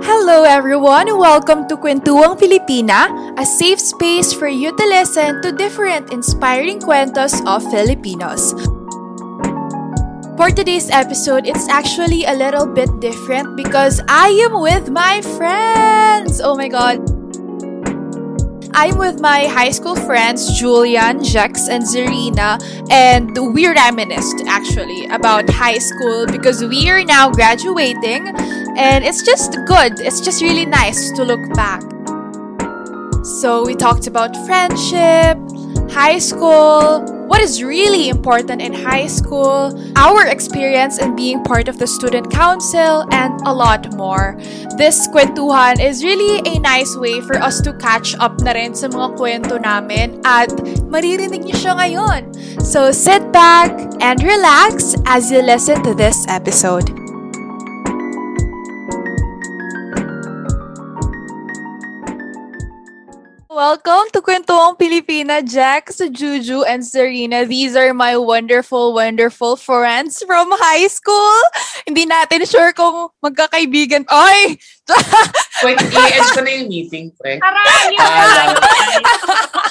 Hello everyone! Welcome to Kwentuang Filipina, a safe space for you to listen to different inspiring kwentos of Filipinos. For today's episode, it's actually a little bit different because I am with my friends! Oh my god! I'm with my high school friends Julian, Jex, and Zarina, and we reminisced actually about high school because we are now graduating, and it's just good. It's just really nice to look back. So we talked about friendship, high school, what is really important in high school, our experience in being part of the student council, and a lot more. This kwentuhan is really a nice way for us to catch up na rin sa mga kwento namin at maririnig niyo siya ngayon. So sit back and relax as you listen to this episode. Welcome to Kwentuang Pilipina, Jax, Juju, and Serena. These are my wonderful, wonderful friends from high school. Hindi natin sure kung magkakaibigan. Ay! Wait, i-end ko na yung meeting, pre. Aray, yun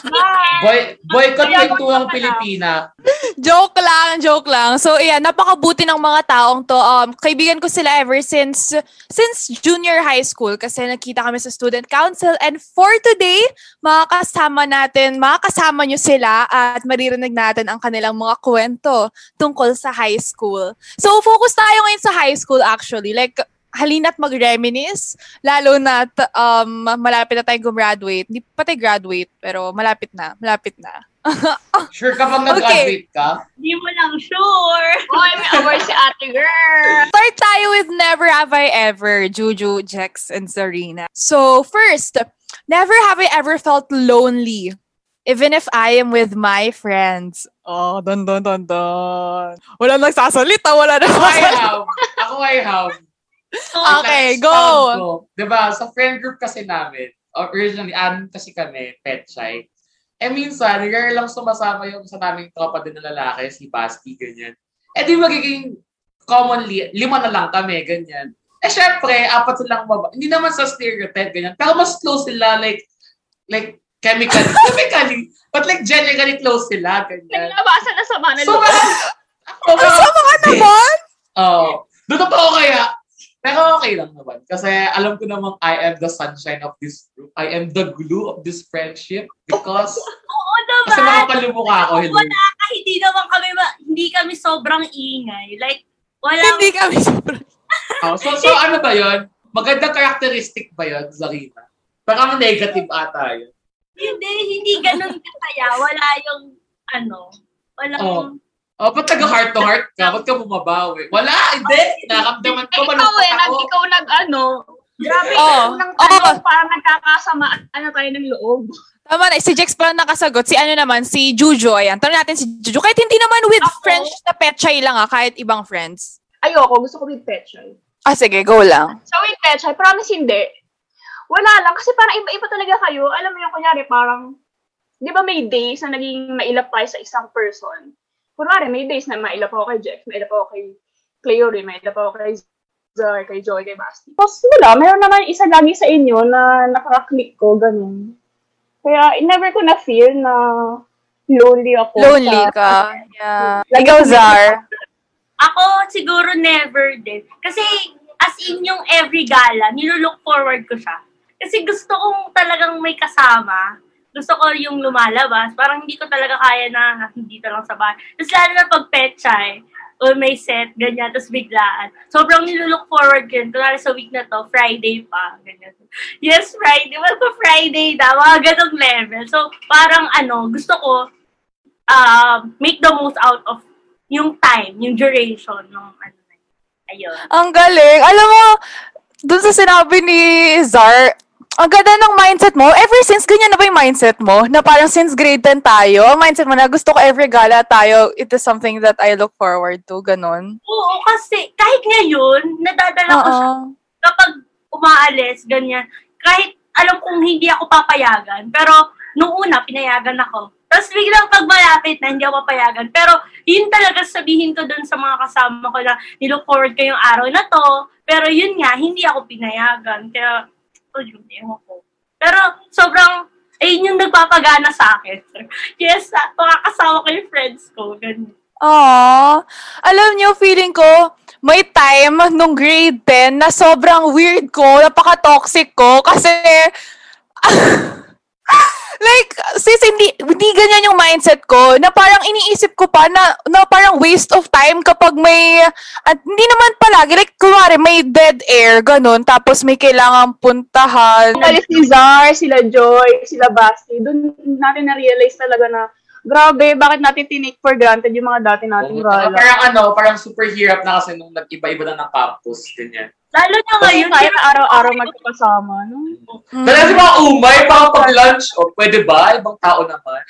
Bye. Boy, boycott kwentuhang. Pilipina. joke lang, joke lang. So, ayan, napakabuti ng mga taong to. Um, kaibigan ko sila ever since since junior high school kasi nakita kami sa student council. And for today, makakasama natin, makakasama nyo sila at maririnig natin ang kanilang mga kwento tungkol sa high school. So, focus tayo ngayon sa high school actually. Like, halina't mag-reminisce, lalo na t- um, malapit na tayong gumraduate. Hindi pa tayo graduate, pero malapit na, malapit na. Sure ka bang nag-graduate ka? Hindi mo lang sure. Hoy, may award si ate girl. Start tayo with Never Have I Ever, Juju, Jex, and Serena. So, first, never have I ever felt lonely, even if I am with my friends. Oh, dun dun dun dun. Wala nagsasalita, wala Ako I nagsasalita. have. Ako I have. Okay, go! sound ko. Diba, sa friend group kasi namin, originally, anim kasi kami, pet shy. Eh minsan, rare lang sumasama yung sa naming tropa din na lalaki, si Basti, ganyan. Eh di magiging commonly, lima na lang kami, ganyan. Eh syempre, apat silang baba. Hindi naman sa stereotype, ganyan. Pero mas close sila, like, like, chemically, chemically, but like generally close sila, ganyan. Naglabasa na sa mana. So, parang, ako, Sama ka naman! Oo. Doon totoo kaya. Pero okay lang naman. Kasi alam ko namang I am the sunshine of this group. I am the glue of this friendship. Because, Oo kasi naman. makapalumukha ako. Hello. Wala ka, hindi naman kami, ma- hindi kami sobrang ingay. Like, wala. Hindi kami sobrang... Oh, so, so ano ba yun? Magandang characteristic ba yun, Zarina? Parang negative ata yun. Hindi, hindi ganun kaya. Wala yung, ano, wala Oo. yung, Oh, ba't taga heart to heart ka? Ba't ka bumabawi? Wala, hindi. Nakamdaman ko, ikaw eh, nag, ikaw nag, ano, grabe, Oo. nang, Oo. ano, parang nagkakasama, ano tayo ng loob. Tama na, si Jex pala nakasagot. Si ano naman, si Juju, ayan. Tanong natin si Juju. Kahit hindi naman with Ako? friends na petchay lang ah, kahit ibang friends. Ayoko, gusto ko with Petchay. Ah, sige, go lang. So with Petchay, promise hindi. Wala lang, kasi parang iba-iba talaga kayo. Alam mo yung kunyari, parang, di ba may days na naging mailap tayo sa isang person? Kunwari, may days na mailap ako kay Jeff, mailap ako kay Cleory, mailap ako kay Zar, kay Joy, kay Basti. Tapos wala, meron naman isa lagi sa inyo na nakaka-click ko, ganun. Kaya, never ko na feel na lonely ako. Lonely sa- ka. Yeah. Lagi Ikaw, Zar. Ako, siguro never din. Kasi, as in yung every gala, nilulook forward ko siya. Kasi gusto kong talagang may kasama. Gusto ko yung lumalabas. Parang hindi ko talaga kaya na dito lang sa bahay. Tapos lalo na pag petchay, o may set, ganyan, tapos biglaan. Sobrang nilulook forward ko yun. Kunwari sa week na to, Friday pa, ganyan. Yes, Friday. Well, pa Friday na, mga ganong level. So, parang ano, gusto ko, uh, make the most out of yung time, yung duration ng ano. Ayun. Ang galing. Alam mo, dun sa sinabi ni Zar, ang ganda ng mindset mo. Ever since, ganyan na ba yung mindset mo? Na parang since grade 10 tayo, mindset mo na gusto ko every gala tayo, it is something that I look forward to. Ganon. Oo, kasi kahit ngayon, nadadala ko siya kapag umaalis, ganyan. Kahit alam kong hindi ako papayagan, pero nung una, pinayagan ako. Tapos biglang pag malapit na, hindi ako papayagan. Pero yun talaga sabihin ko dun sa mga kasama ko na nilook forward ko yung araw na to. Pero yun nga, hindi ako pinayagan. Kaya, yun, ewan ko. Pero sobrang, ayun yung nagpapagana sa akin. Yes, ah, makakasama ko yung friends ko. Ganyan. Aww. Alam niyo, feeling ko, may time nung grade 10 na sobrang weird ko, napaka-toxic ko, kasi, like, sis, hindi, hindi ganyan yung mindset ko, na parang iniisip ko pa na, na parang waste of time kapag may, at hindi naman palagi, like, kunwari, may dead air, ganun, tapos may kailangan puntahan. Alis si Zar, sila Joy, sila Basti, doon natin na-realize talaga na, grabe, bakit natin tinake for granted yung mga dati nating gala. Parang ano, parang super hirap na kasi nung nag-iba-iba na ng campus, ganyan. Lalo na ngayon, Kaya sino- araw-araw magkakasama, no? Dahil si mga umay, parang pag-lunch, o pwede ba? Ibang tao naman.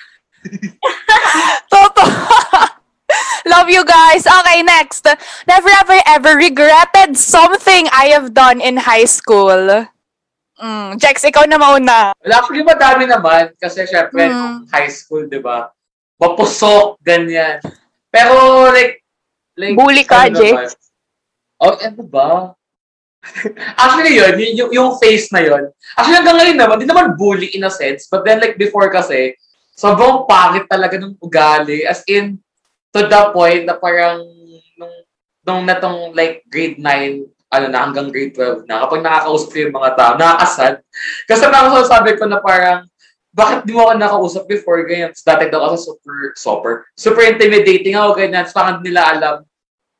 Toto. Love you guys. Okay, next. Never ever ever regretted something I have done in high school. Mm, Jex, ikaw na mauna. Well, actually, madami naman. Kasi syempre, Mm. high school, di ba? Mapusok, ganyan. Pero, like, like Bully ka, ano Jex. Oh, ano ba? actually, yun, yung, yung, yung face na yun. Actually, hanggang ngayon naman, di naman bully in a sense. But then, like, before kasi, sobrang pangit talaga ng ugali. As in, to the point na parang, nung, nung natong, like, grade 9, ano na, hanggang grade 12 na, kapag nakakausap ko yung mga tao, nakakasad. Kasi parang sabi ko na parang, bakit di mo ako nakausap before, ganyan. Tapos dati daw kasi super, super, super intimidating ako, ganyan. Tapos parang nila alam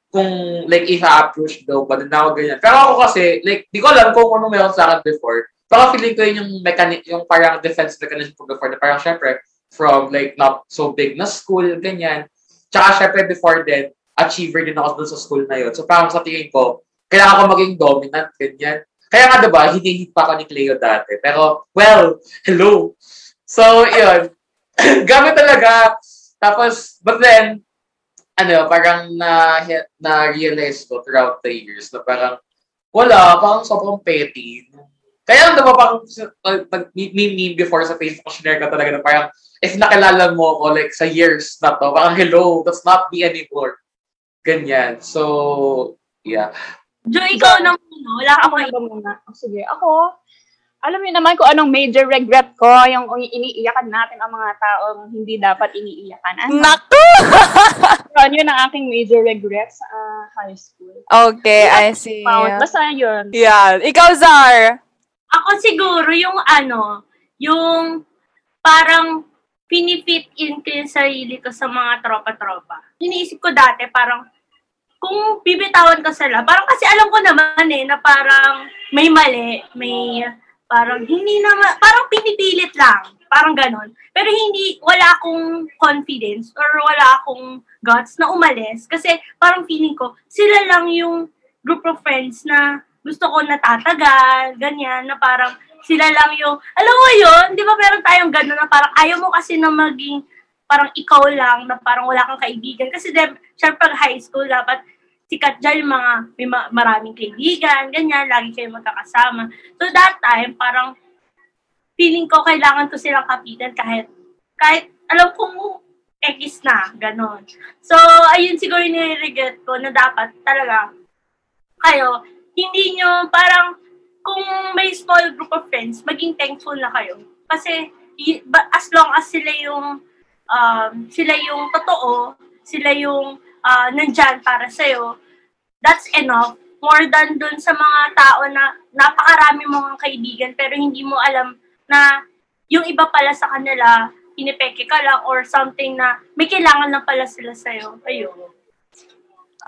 kung, like, i-approach daw ba din ako, ganyan. Pero ako kasi, like, di ko alam kung ano meron sa akin before. Baka feeling ko yun yung mechanic, yung parang defense mechanism ko before, na parang syempre, from, like, not so big na school, ganyan. Tsaka syempre, before then, achiever din ako dun sa school na yun. So parang sa tingin ko, kailangan ko maging dominant, ganyan. Kaya nga, diba, hinihit pa ako ni Cleo dati. Pero, well, hello. So, yun. Gamit talaga. Tapos, but then, ano, parang na, na-realize ko throughout the years na parang, wala, parang sobrang petty. Kaya, diba, parang, pag meme before sa Facebook, share ko talaga na parang, if nakilala mo ako, like, sa years na to, parang, hello, that's not me anymore. Ganyan. So, yeah. Jo, ikaw na muna. Wala ka Ako na ba muna? Oh, sige, ako, alam niyo naman kung anong major regret ko, yung iniiyakan natin ang mga taong hindi dapat iniiyakan. Ano? Naku! Yun, yun ang aking major regret sa ah, high school. Okay, I see. Found. Basta yun. Yeah. Ikaw, Zar. Ako siguro yung ano, yung parang pinifit in ko yung sarili ko sa mga tropa-tropa. Iniisip ko dati parang kung bibitawan ko sila, parang kasi alam ko naman eh, na parang may mali, may parang hindi naman, parang pinipilit lang, parang ganon. Pero hindi, wala akong confidence or wala akong guts na umalis kasi parang feeling ko, sila lang yung group of friends na gusto ko natatagal, ganyan, na parang sila lang yung, alam mo yun, di ba meron tayong gano'n na parang ayaw mo kasi na maging parang ikaw lang, na parang wala kang kaibigan. Kasi syempre pag high school, dapat sikat dyan yung mga, may ma- maraming kaibigan, ganyan, lagi kayo magkakasama. So that time, parang feeling ko kailangan ko silang kapitan kahit, kahit alam kong X na, ganon. So, ayun siguro yung nire-regret ko na dapat talaga kayo, hindi nyo parang kung may small group of friends, maging thankful na kayo. Kasi as long as sila yung um, sila yung totoo, sila yung uh, nandyan para sa'yo, that's enough. More than dun sa mga tao na napakarami mong kaibigan pero hindi mo alam na yung iba pala sa kanila, pinipeke ka lang or something na may kailangan lang pala sila sa'yo. Ayun.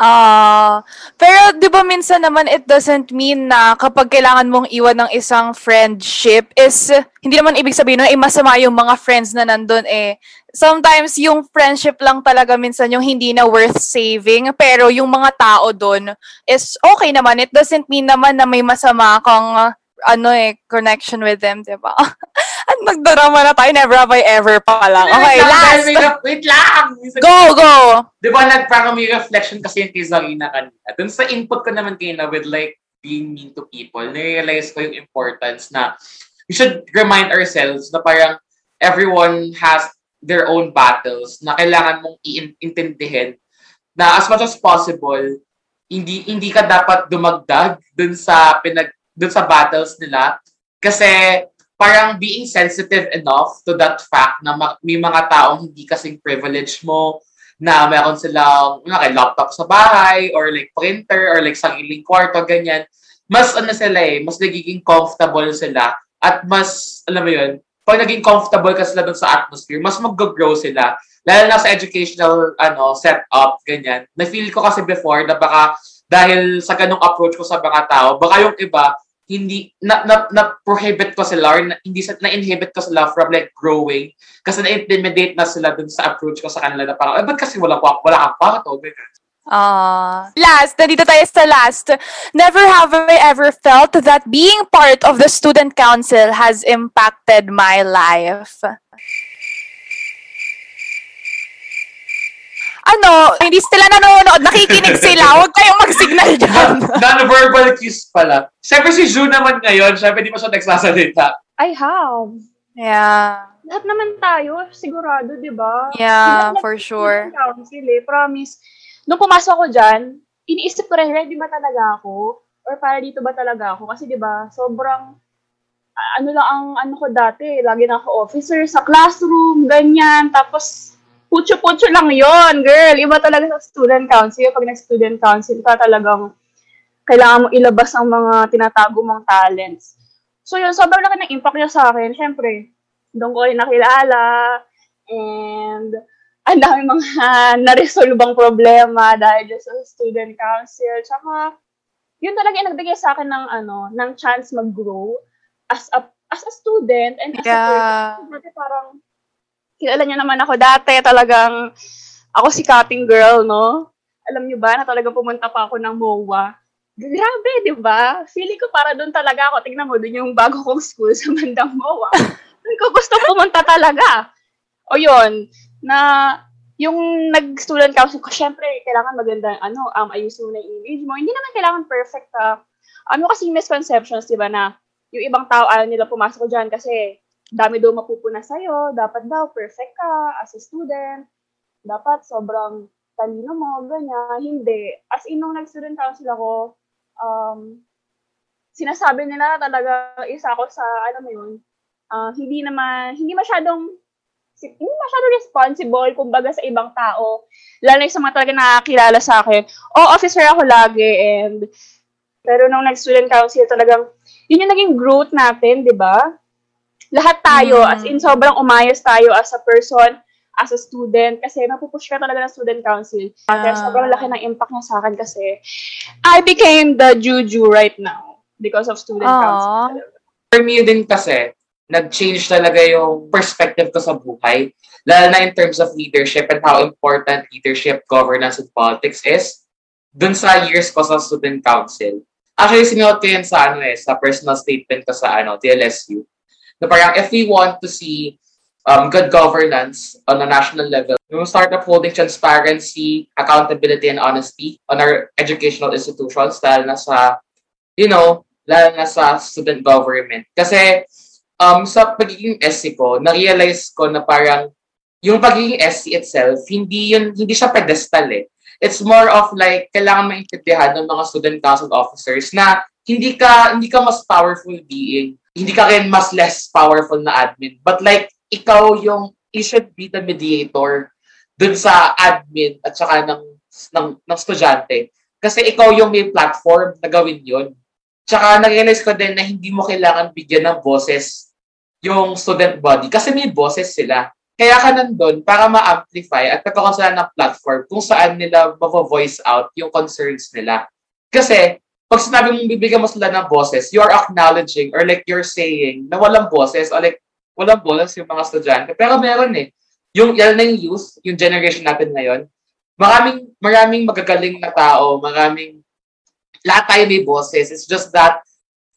Ah, pero 'di ba minsan naman it doesn't mean na kapag kailangan mong iwan ng isang friendship is hindi naman ibig sabihin na eh, masama yung mga friends na nandun eh. Sometimes yung friendship lang talaga minsan yung hindi na worth saving pero yung mga tao doon is okay naman. It doesn't mean naman na may masama kang ano eh connection with them, 'di ba? At magdrama na tayo, never have I ever pa lang. Okay, Wait lang, last. may ref- Wait lang! Go, go! Di ba, nagparang may reflection kasi yung kay Zarina kanina. Dun sa input ko naman kayo na with like being mean to people, na-realize ko yung importance na we should remind ourselves na parang everyone has their own battles na kailangan mong iintindihin na as much as possible, hindi hindi ka dapat dumagdag dun sa pinag dun sa battles nila kasi parang being sensitive enough to that fact na ma- may mga taong hindi kasing privilege mo na meron silang mga laptop sa bahay or like printer or like sariling kwarto, ganyan. Mas ano sila eh, mas nagiging comfortable sila at mas, alam mo yun, pag naging comfortable ka sila dun sa atmosphere, mas mag-grow sila. Lalo na sa educational ano setup, ganyan. Na-feel ko kasi before na baka dahil sa ganong approach ko sa mga tao, baka yung iba, hindi na, na, na prohibit ko sila na, hindi sa, na inhibit ko sila from like growing kasi na-intimidate na sila dun sa approach ko sa kanila na parang, eh, ba't kasi wala, wala kang kwarto? Ganyan. Ah, last, nandito tayo sa last. Never have I ever felt that being part of the student council has impacted my life. Ano, hindi sila nanonood, nakikinig sila. Huwag kayong mag-signal dyan. Non-verbal cues pala. Siyempre si June naman ngayon, siyempre di pa siya nagsasalita. I have. yeah. Lahat naman tayo, sigurado, di ba? Yeah, Di ba, for sure. Council eh, promise. Nung pumasok ko dyan, iniisip ko rin, ready ba talaga ako? Or para dito ba talaga ako? Kasi di ba, sobrang, ano lang ang ano ko dati, lagi na ako officer sa classroom, ganyan. Tapos, putyo-putyo lang yon girl. Iba talaga sa student council. Pag nag-student council ka, talagang kailangan mo ilabas ang mga tinatago mong talents. So yun, sobrang laki ng impact niya sa akin. Siyempre, doon ko rin nakilala. And ang dami mga naresolvang problema dahil dyan sa student council. Tsaka, yun talaga yung nagbigay sa akin ng, ano, ng chance mag-grow as a, as a student and as a Yeah. person. Dati parang, kilala niyo naman ako dati, talagang, ako si cutting girl, no? Alam niyo ba na talagang pumunta pa ako ng MOA. Grabe, di ba? Feeling ko para doon talaga ako. Tingnan mo, doon yung bago kong school sa bandang MOA. Doon ko gusto pumunta talaga. O yun, na yung nag-student council ko, syempre, kailangan maganda, ano, um, ayusin mo na yung image mo. Hindi naman kailangan perfect, ah. Ano kasi misconceptions, di ba, na yung ibang tao, ayaw nila pumasok dyan kasi dami daw mapupuna sa'yo, dapat daw perfect ka as a student, dapat sobrang talino mo, ganyan. Hindi. As in, nung nag-student council ako, um, sinasabi nila talaga isa ako sa, alam mo yun, ah, hindi naman, hindi masyadong, hindi masyadong responsible, kumbaga sa ibang tao, lalo sa mga talaga nakakilala sa akin. O, officer ako lagi, and, pero nung nag-student council, talagang, yun yung naging growth natin, di ba? Lahat tayo, as in, sobrang umayos tayo as a person, as a student, kasi mapupush ka talaga ng student council. Kaya sobrang laki ng impact niya sa akin kasi I became the juju right now because of student Aww. council. For me din kasi, nag-change talaga yung perspective ko sa buhay. Lalo na in terms of leadership and how important leadership, governance, and politics is. Dun sa years ko sa student council. Actually, sinuot ko yun sa, ano eh, sa personal statement ko sa ano, TLSU. Na parang if we want to see um, good governance on a national level, we will start upholding transparency, accountability, and honesty on our educational institutions dahil na sa, you know, lalo na sa student government. Kasi um, sa pagiging SC ko, na-realize ko na parang yung pagiging SC itself, hindi yun, hindi siya pedestal eh. It's more of like, kailangan maintindihan ng mga student council officers na hindi ka, hindi ka mas powerful being, hindi ka rin mas less powerful na admin. But like, ikaw yung, you should be the mediator dun sa admin at saka ng, ng, ng estudyante. Kasi ikaw yung may platform na gawin yun. Tsaka na-realize ko din na hindi mo kailangan bigyan ng boses yung student body kasi may boses sila. Kaya ka nandun para ma-amplify at nagkakaroon sila ng platform kung saan nila ma-voice out yung concerns nila. Kasi, pag sinabi mong bibigyan mo sila ng boses, you are acknowledging or like you're saying na walang boses or like walang boses yung mga estudyante. Pero meron eh. Yung, yan na yung youth, yung generation natin ngayon, maraming, maraming magagaling na tao, maraming, lahat tayo may boses. It's just that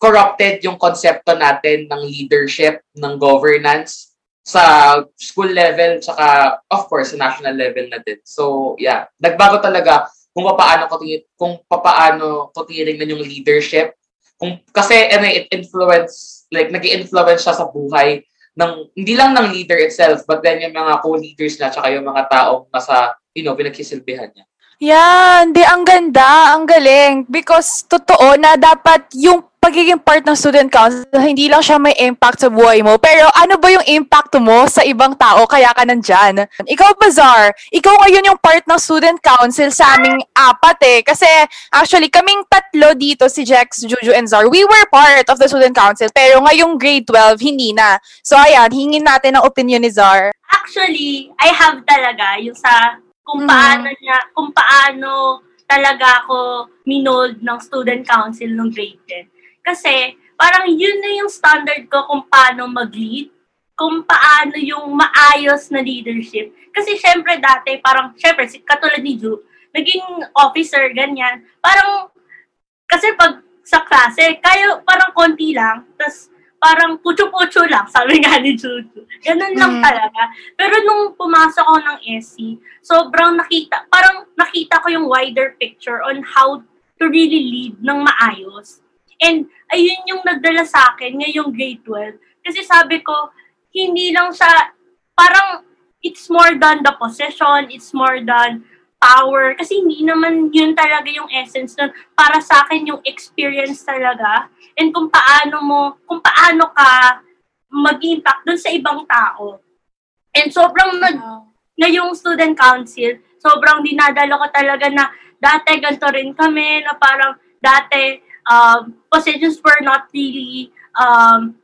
corrupted yung konsepto natin ng leadership, ng governance, sa school level, tsaka of course sa national level na din. So yeah, nagbago talaga kung paano ko kung paano ko titingnan yung leadership. Kung kasi ano it influence like nag-influence siya sa buhay ng hindi lang ng leader itself but then yung mga co-leaders na tsaka yung mga taong nasa you know pinagsisilbihan niya. Yan, di ang ganda, ang galing. Because totoo na dapat yung pagiging part ng student council, hindi lang siya may impact sa buhay mo, pero ano ba yung impact mo sa ibang tao kaya ka nandyan? Ikaw, Bazar, ikaw ngayon yung part ng student council sa aming apat eh. Kasi actually, kaming tatlo dito, si Jex, Juju, and Zar, we were part of the student council, pero ngayong grade 12, hindi na. So ayan, hingin natin ang opinion ni Zar. Actually, I have talaga yung sa kung Mhm. paano niya, kung paano talaga ako minold ng student council ng grade 10. Kasi parang yun na yung standard ko kung paano mag-lead, kung paano yung maayos na leadership. Kasi syempre dati, parang, syempre, katulad ni Ju, naging officer, ganyan. Parang, kasi pag sa klase, kayo parang konti lang, tas parang pucho-pucho lang, sabi nga ni Juju. Ganun lang Mm. talaga. Pero nung pumasok ako ng SC, sobrang nakita, parang nakita ko yung wider picture on how to really lead ng maayos. And ayun yung nagdala sa akin ngayong grade 12. Kasi sabi ko, hindi lang siya, parang it's more than the possession, it's more than power. Kasi hindi naman yun talaga yung essence nun. Para sa akin, yung experience talaga. And kung paano mo, kung paano ka mag-impact dun sa ibang tao. And sobrang nag, ngayong student council, sobrang dinadala ko talaga na dati ganito rin kami, na parang dati um, positions were not really um,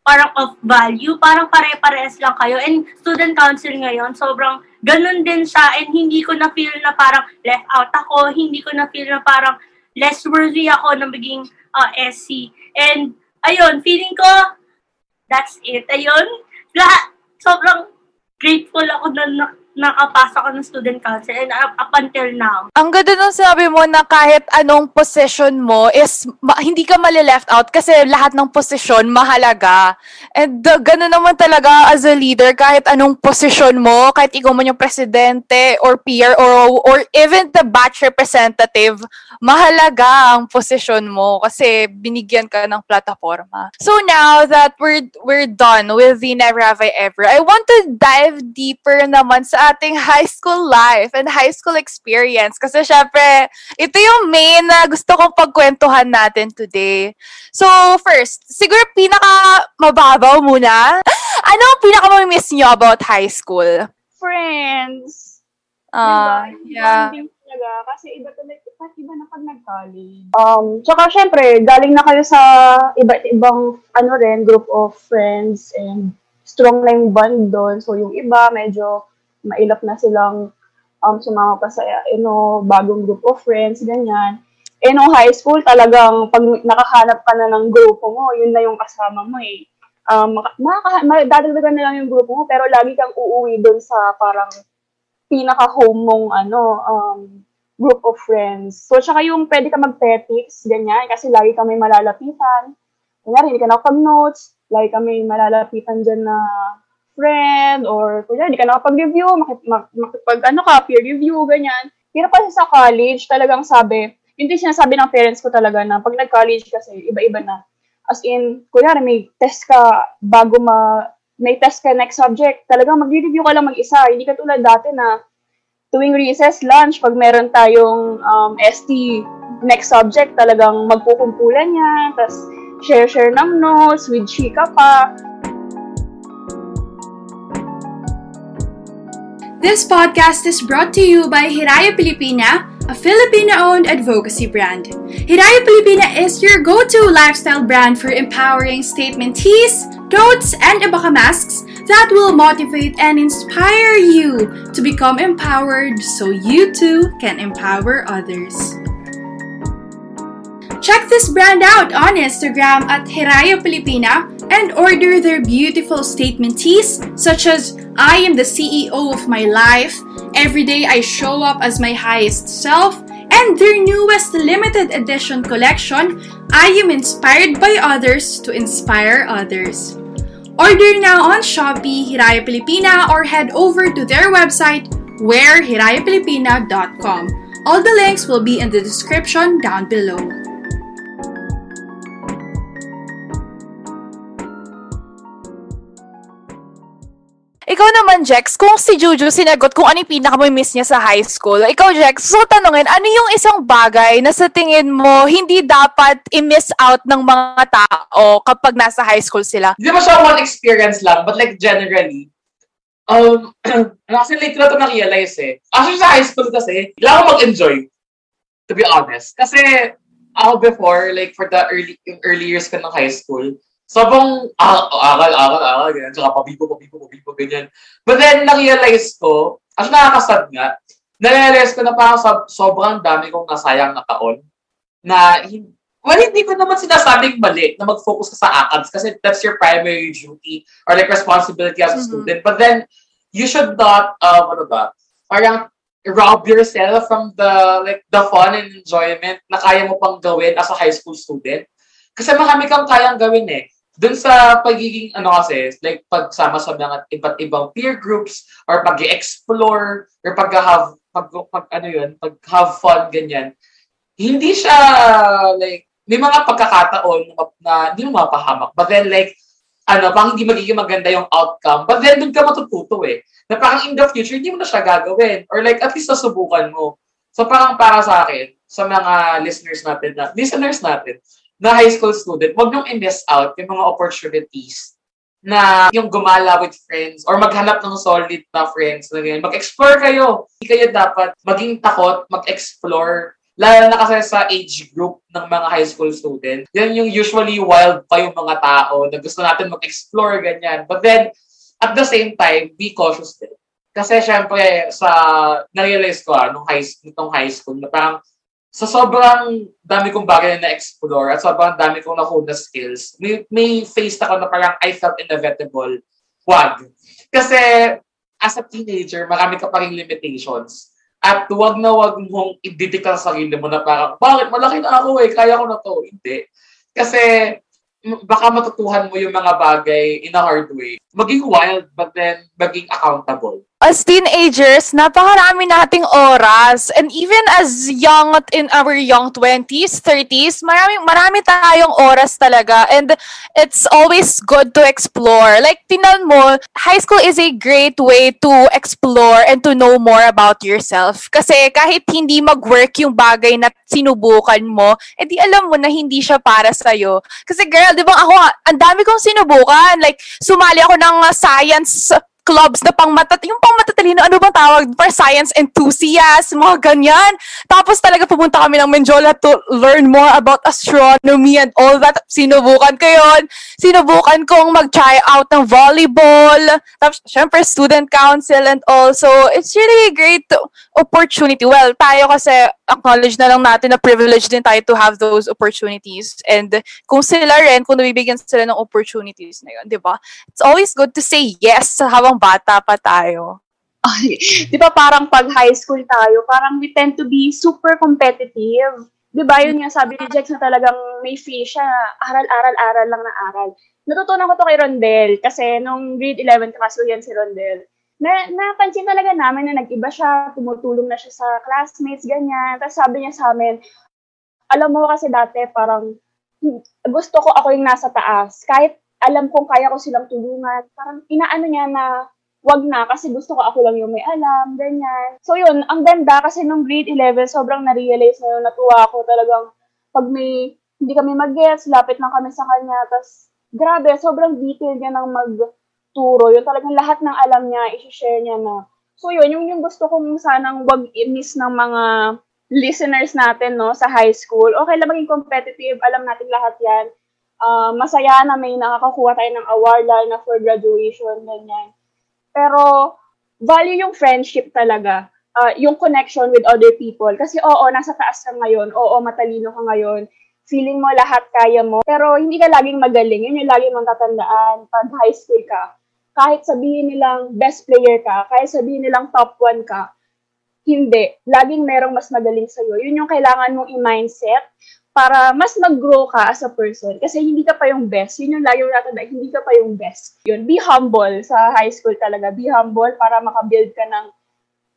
parang of value, parang pare-pares lang kayo. And student council ngayon, sobrang ganun din siya and hindi ko na feel na parang left out ako, hindi ko na feel na parang less worthy ako na maging uh, SC. And ayun, feeling ko that's it. Ayun, lahat, sobrang grateful ako na, na nakapasok ako ng student council and up, up until now. Ang ganda nung sabi mo na kahit anong position mo is ma- hindi ka mali-left out kasi lahat ng posisyon mahalaga. And uh, ganun naman talaga as a leader kahit anong posisyon mo, kahit ikaw man yung presidente or peer or or even the batch representative, mahalaga ang posisyon mo kasi binigyan ka ng plataforma. So now that we're we're done with the Never Have I Ever, I want to dive deeper naman sa ating high school life and high school experience. Kasi syempre, ito yung main na gusto kong pagkwentuhan natin today. So first, siguro pinaka mababaw muna. Ano ang pinaka miss nyo about high school? Friends. Ah, diba? yeah. Bonding talaga. Kasi iba talaga, iba't iba na pag nag-college. Um, tsaka syempre, galing na kayo sa iba't ibang, ano rin, group of friends and strong na yung bond doon. So, yung iba, medyo mailap na silang um, sumama pa sa, you know, bagong group of friends, ganyan. Eh, nung high school, talagang pag nakahanap ka na ng grupo mo, yun na yung kasama mo eh. Um, maka- makaka- ma- dadagdagan na lang yung grupo mo, pero lagi kang uuwi doon sa parang pinaka-home mong ano, um, group of friends. So, tsaka yung pwede ka mag-petics, ganyan, kasi lagi may malalapitan. Kunyari, hindi ka nakapag-notes, lagi may malalapitan dyan na friend, or kunyari, hindi ka nakapag-review, makip, mak, makipag, ano ka, peer review, ganyan. Hirap kasi sa college, talagang sabi, yun din sinasabi ng parents ko talaga na pag nag-college kasi, iba-iba na. As in, kunyari, may test ka bago ma, may test ka next subject, talagang mag-review ka lang mag-isa. Hindi ka tulad dati na tuwing recess, lunch, pag meron tayong um, ST next subject, talagang magkukumpulan niya, tapos share-share ng notes, with chika pa. This podcast is brought to you by Hiraya Pilipina, a Filipino-owned advocacy brand. Hiraya Pilipina is your go-to lifestyle brand for empowering statement tees, totes, and abaka masks that will motivate and inspire you to become empowered so you too can empower others. Check this brand out on Instagram at Hiraya Pilipina and order their beautiful statement tees such as I am the CEO of my life, every day I show up as my highest self, and their newest limited edition collection, I am inspired by others to inspire others. Order now on Shopee, Hiraya Pilipina, or head over to their website, wherehirayapilipina.com. All the links will be in the description down below. Ikaw naman, Jex, kung si Juju sinagot kung ano yung pinaka-miss niya sa high school, ikaw, Jex, so tanungin, ano yung isang bagay na sa tingin mo hindi dapat i-miss out ng mga tao kapag nasa high school sila? Hindi mo siya one experience lang, but like generally, um, kasi late ko na ito na-realize eh. Actually sa high school kasi, kailangan ko mag-enjoy. To be honest. Kasi ako before, like for the early, early years ko ng high school, sobrang ah, aral, aral, aral, ganyan. Tsaka pabibo, pabibo, pabibo, ganyan. But then, na-realize ko, actually nakakasad nga, na-realize ko na parang sob- sobrang dami kong nasayang na taon na well, hindi ko naman sinasabing mali na mag-focus ka sa ACADS kasi that's your primary duty or like responsibility as a student. But then, you should not, um, ano ba, parang rob yourself from the like the fun and enjoyment na kaya mo pang gawin as a high school student. Kasi marami kang kayang gawin eh. Doon sa pagiging, ano kasi, like pagsama sa mga iba't ibang peer groups or pag explore or pag-have, pag, pag, ano yun, pag-have fun, ganyan. Hindi siya, like, may mga pagkakataon na, na hindi mo mapahamak. But then, like, ano, parang hindi magiging maganda yung outcome. But then, doon ka matututo eh. Na parang in the future, hindi mo na siya gagawin. Or like, at least nasubukan mo. So, parang para sa akin, sa mga listeners natin, na, listeners natin, na high school student, wag niyong i-miss out yung mga opportunities na yung gumala with friends or maghanap ng solid na friends na ganyan. Mag-explore kayo. Hindi kayo dapat maging takot, mag-explore. Lalo na kasi sa age group ng mga high school student. Yan yung usually wild pa yung mga tao na gusto natin mag-explore, ganyan. But then, at the same time, be cautious din. Kasi syempre, sa, na-realize ko ah, nung high, nitong high school, na parang sa sobrang dami kong bagay na na-explore at sobrang dami kong nakuha na skills, may, may face ako na parang I felt inevitable. Wag. Kasi as a teenager, marami ka pa rin limitations. At wag na wag mong ididikta sa sarili mo na parang, bakit? Malaki na ako eh, kaya ko na to. Hindi. Kasi baka matutuhan mo yung mga bagay in a hard way. Maging wild, but then maging accountable as teenagers, napakarami nating oras. And even as young in our young 20s, 30s, marami, marami tayong oras talaga. And it's always good to explore. Like, tinan mo, high school is a great way to explore and to know more about yourself. Kasi kahit hindi mag-work yung bagay na sinubukan mo, edi alam mo na hindi siya para sa'yo. Kasi girl, di ba ako, ang dami kong sinubukan. Like, sumali ako ng science clubs na pang matat yung pang matatalino, ano bang tawag? For science enthusiasts, mga ganyan. Tapos talaga pumunta kami ng Menjola to learn more about astronomy and all that. Sinubukan ko yun. Sinubukan kong mag-try out ng volleyball. Tapos, syempre, student council and all. So, it's really a great opportunity. Well, tayo kasi acknowledge na lang natin na privilege din tayo to have those opportunities. And kung sila rin, kung nabibigyan sila ng opportunities na yun, di ba? It's always good to say yes habang bata pa tayo. Ay, di ba parang pag high school tayo, parang we tend to be super competitive. Di ba yun nga sabi ni Jex na talagang may feel siya, aral-aral-aral lang na aral. Natutunan ko to kay Rondel kasi nung grade 11 kaso yan si Rondel. Na, napansin talaga namin na nag-iba siya, tumutulong na siya sa classmates, ganyan. Tapos sabi niya sa amin, alam mo kasi dati parang gusto ko ako yung nasa taas. Kahit alam kong kaya ko silang tulungan, parang inaano niya na wag na kasi gusto ko ako lang yung may alam, ganyan. So yun, ang ganda kasi nung grade 11, sobrang na-realize na yun, natuwa ako talagang pag may hindi kami mag-gets, lapit lang kami sa kanya, tapos grabe, sobrang detail niya ng magturo. Yun talagang lahat ng alam niya, i-share niya na. So yun, yung, yung gusto kong sanang wag i-miss ng mga listeners natin no sa high school. Okay lang maging competitive, alam natin lahat yan. Uh, masaya na may nakakakuha tayo ng award lalo na for graduation, ganyan. Pero, value yung friendship talaga. Uh, yung connection with other people. Kasi oo, nasa taas ka ngayon. Oo, matalino ka ngayon. Feeling mo lahat kaya mo. Pero hindi ka laging magaling. Yun yung lagi mong tatandaan pag high school ka. Kahit sabihin nilang best player ka, kahit sabihin nilang top 1 ka, hindi. Laging merong mas magaling sa'yo. Yun yung kailangan mong i-mindset para mas mag-grow ka as a person. Kasi hindi ka pa yung best. Yun yung lagi natin hindi ka pa yung best. Yun, be humble sa high school talaga. Be humble para makabuild ka ng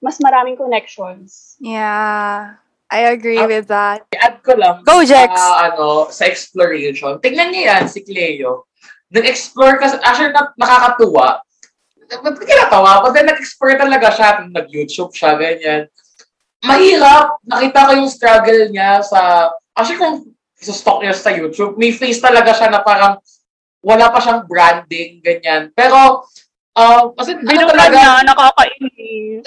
mas maraming connections. Yeah. I agree uh, with that. Add ko lang. Go, Jex! Sa, ano, sa exploration. Tingnan niyo yan, si Cleo. Nag-explore kasi, actually, na, nakakatuwa. Ba't kinatawa? Pag nag-explore talaga siya, nag-YouTube siya, ganyan. Mahirap. Nakita ko yung struggle niya sa Actually, kung stalk niya sa YouTube, may face talaga siya na parang wala pa siyang branding, ganyan. Pero, uh, kasi ano talaga... niya, nakakainis.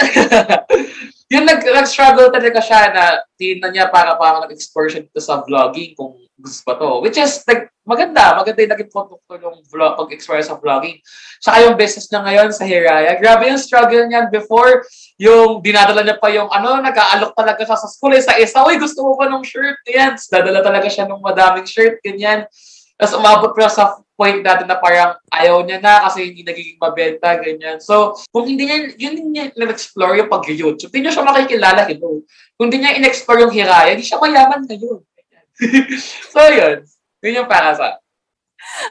yung nag, nag-struggle talaga siya na tingnan niya para parang nag-explore siya dito sa vlogging kung gusto pa to. Which is, like, maganda. Maganda yung naging produkto ng vlog, pag-explore sa vlogging. Saka yung business niya ngayon sa Hiraya. Grabe yung struggle niya before yung dinadala niya pa yung ano, nag-aalok talaga siya sa school, isa-isa, uy, gusto mo ba ng shirt? Ganyan. Dadala talaga siya ng madaming shirt, ganyan. Tapos umabot pa sa point natin na parang ayaw niya na kasi hindi nagiging mabenta, ganyan. So, kung hindi niya, yun din niya na-explore yung pag-YouTube, hindi niya siya makikilala, ito. Kung hindi niya in-explore yung hiraya, hindi siya mayaman ngayon. so, yun. Yun yung para sa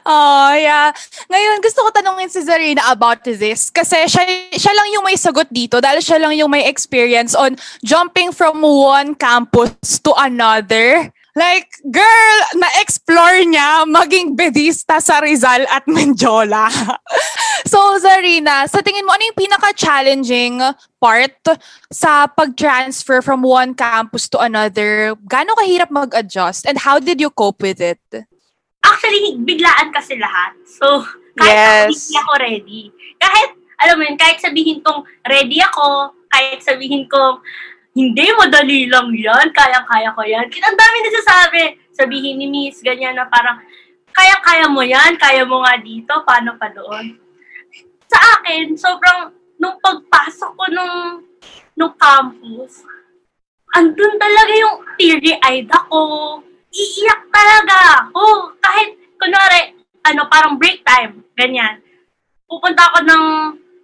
Oh, yeah. Ngayon, gusto ko tanungin si Zarina about this. Kasi siya, siya lang yung may sagot dito dahil siya lang yung may experience on jumping from one campus to another. Like, girl, na-explore niya maging bedista sa Rizal at Menjola. so, Zarina, sa tingin mo, ano yung pinaka-challenging part sa pag-transfer from one campus to another? Gano'ng kahirap mag-adjust? And how did you cope with it? Actually, biglaan kasi lahat. So, kahit yes. hindi ako ready. Kahit, alam mo yun, kahit sabihin kong ready ako, kahit sabihin kong hindi, madali lang yan, kaya-kaya ko yan. Ang dami nagsasabi, sabihin ni Miss, ganyan na parang, kaya-kaya mo yan, kaya mo nga dito, paano pa doon? Sa akin, sobrang, nung pagpasok ko nung, nung campus, andun talaga yung teary-eyed ako, iiyak talaga ako. Kahit, kunwari, ano, parang break time, ganyan. Pupunta ako ng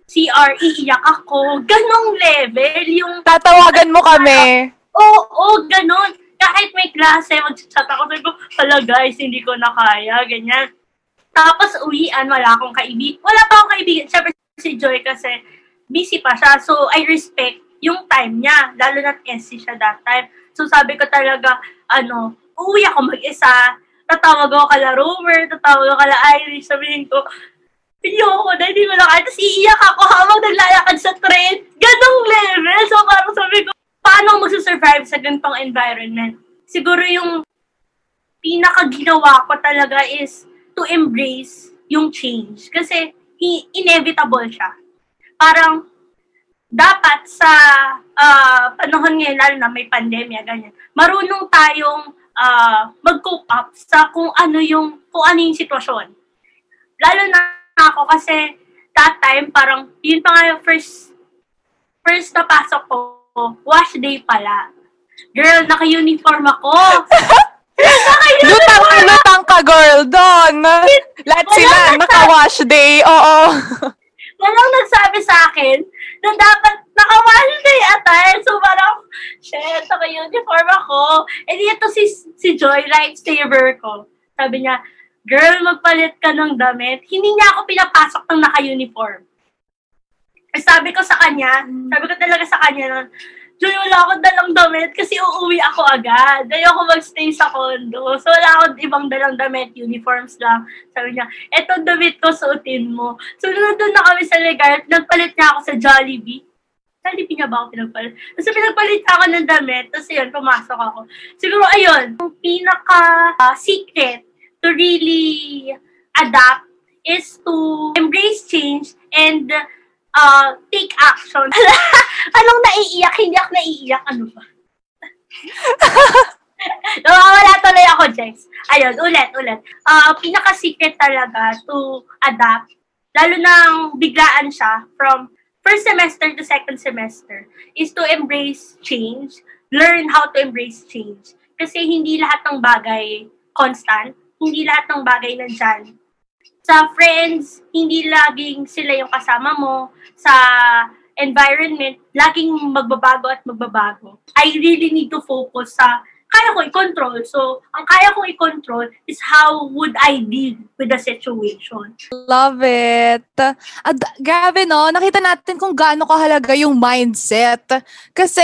CR, iiyak ako. Ganong level, yung... Tatawagan mo kami. Oo, oh, oh, ganon. Kahit may klase, mag-chat ako, sabi ko, hala guys, hindi ko na kaya, ganyan. Tapos uwian, wala akong kaibigan. Wala pa akong kaibigan. Siyempre si Joy kasi busy pa siya. So, I respect yung time niya. Lalo na SC siya that time. So, sabi ko talaga, ano, uuwi ako mag-isa, tatawag ako kala Romer, tatawag ako kala Irish, sabihin ko, Ayoko na, hindi ko na kaya. Tapos iiyak ako habang naglalakad sa train. Ganong level. So parang sabi ko, paano magsusurvive sa ganitong environment? Siguro yung pinaka-ginawa ko talaga is to embrace yung change. Kasi inevitable siya. Parang dapat sa uh, panahon ngayon, lalo na may pandemya, ganyan, marunong tayong uh, mag-cope up sa kung ano yung kung ano yung sitwasyon. Lalo na ako kasi that time parang yun pa nga yung first first na pasok ko, wash day pala. Girl, naka-uniform ako. lutang, lutang ka, girl, doon. Lahat sila, naka-wash day, oo. Walang nagsabi sa akin na dapat naka-wash day attire. So, parang, shit, naka-uniform ako. And ito si, si Joy, lifesaver ko. Sabi niya, girl, magpalit ka ng damit. Hindi niya ako pinapasok ng naka-uniform. Sabi ko sa kanya, sabi ko talaga sa kanya Joy, wala akong dalang damit kasi uuwi ako agad. Ayoko magstay sa condo. So, wala akong ibang dalang damit, uniforms lang. Sabi niya, eto damit ko, suotin mo. So, nandun na kami sa legal, nagpalit niya ako sa Jollibee. Jollibee niya ba ako pinagpalit? Tapos pinagpalit ako ng damit, tapos yun, pumasok ako. Siguro, ayun, yung pinaka-secret uh, to really adapt is to embrace change and uh, take action. Anong naiiyak? Hindi ako naiiyak. Ano ba? Nawawala tuloy ako, Jex. Ayun, ulit, ulit. Uh, pinaka-secret talaga to adapt. Lalo nang biglaan siya from first semester to second semester is to embrace change, learn how to embrace change. Kasi hindi lahat ng bagay constant, hindi lahat ng bagay nandyan. Sa friends, hindi laging sila yung kasama mo. Sa environment, laging magbabago at magbabago. I really need to focus sa kaya ko i-control. So, ang kaya kong i-control is how would I deal with the situation. Love it. At grabe no, nakita natin kung gaano kahalaga yung mindset. Kasi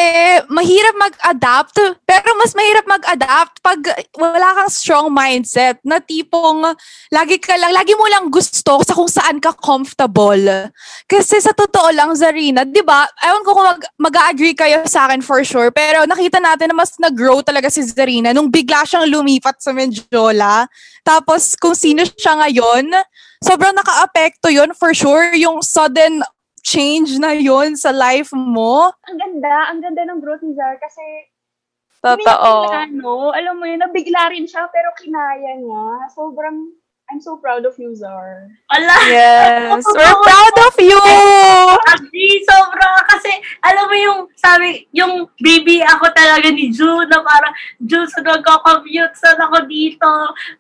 mahirap mag-adapt, pero mas mahirap mag-adapt pag wala kang strong mindset na tipong lagi ka lang, lagi mo lang gusto sa kung saan ka comfortable. Kasi sa totoo lang, Zarina, di ba, ewan ko kung mag, mag-agree kayo sa akin for sure, pero nakita natin na mas nag-grow talaga Zarina nung bigla siyang lumipat sa Menjola. Tapos kung sino siya ngayon, sobrang naka-apekto yun for sure. Yung sudden change na yon sa life mo. Ang ganda, ang ganda ng growth ni Zar kasi Totoo. ano, alam mo yun, nabigla rin siya pero kinaya niya. Sobrang I'm so proud of you, Zar. Ala! Yes, we're proud of you! Agree, sobra. Kasi, alam mo yung, sabi, yung baby ako talaga ni June, na parang, June, saan nagko-commute? Saan ako dito?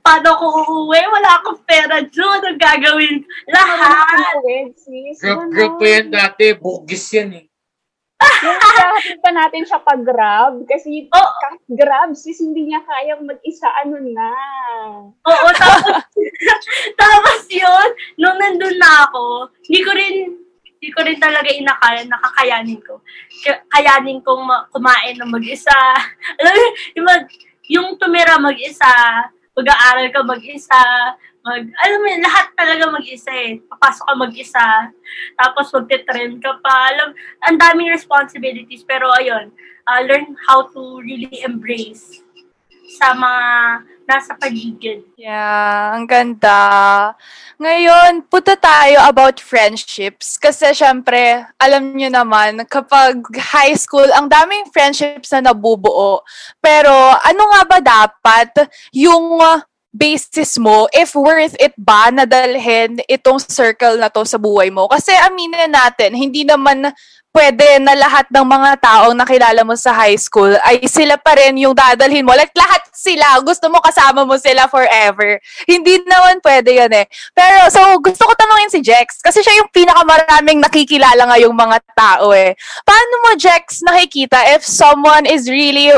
Paano ko uuwi? Wala akong pera, June. Ang gagawin? Lahat. Group, group po yan dati. Bugis yan eh. Yung kakahatid pa natin siya pag-grab kasi oh. kahit grab sis hindi niya kayang mag-isa ano na. Oo, tapos, tapos yun, nung nandun na ako, hindi ko rin hindi ko rin talaga inakaya, nakakayanin ko. Kayanin kong kumain ng mag-isa. Alam mo, yung, mag, yung tumira mag-isa, mag-aaral ka mag-isa, mag, alam mo yun, lahat talaga mag-isa eh. Papasok ka mag-isa, tapos magte-trend ka pa. Alam, ang daming responsibilities, pero ayun, uh, learn how to really embrace sa mga nasa paligid. Yeah, ang ganda. Ngayon, puto tayo about friendships. Kasi syempre, alam nyo naman, kapag high school, ang daming friendships na nabubuo. Pero ano nga ba dapat yung basis mo if worth it ba na dalhin itong circle na to sa buhay mo. Kasi aminin natin, hindi naman pwede na lahat ng mga taong nakilala mo sa high school ay sila pa rin yung dadalhin mo. Like, lahat sila. Gusto mo kasama mo sila forever. Hindi naman pwede yan eh. Pero, so, gusto ko tanungin si Jex. Kasi siya yung pinakamaraming nakikilala ngayong mga tao eh. Paano mo, Jex, nakikita if someone is really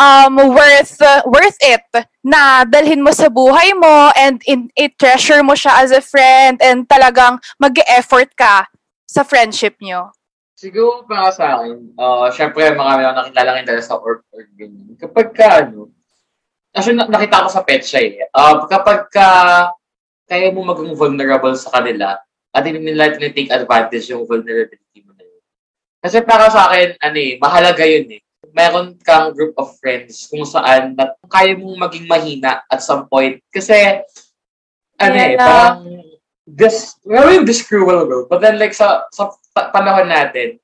um, worth uh, worth it na dalhin mo sa buhay mo and in, i-treasure mo siya as a friend and talagang mag-effort ka sa friendship nyo? Siguro para sa akin, uh, syempre marami akong nakilala ng sa org or ganyan. Kapag ka, ano, actually nakita ko sa pet siya eh. Uh, kapag ka, kaya mo maging vulnerable sa kanila, at hindi nila take advantage yung vulnerability mo na yun. Kasi para sa akin, ano eh, mahalaga yun eh meron kang group of friends kung saan na kaya mong maging mahina at some point. Kasi, ano yeah. eh, parang, this, well, this cruel world. But then, like, sa, sa panahon natin,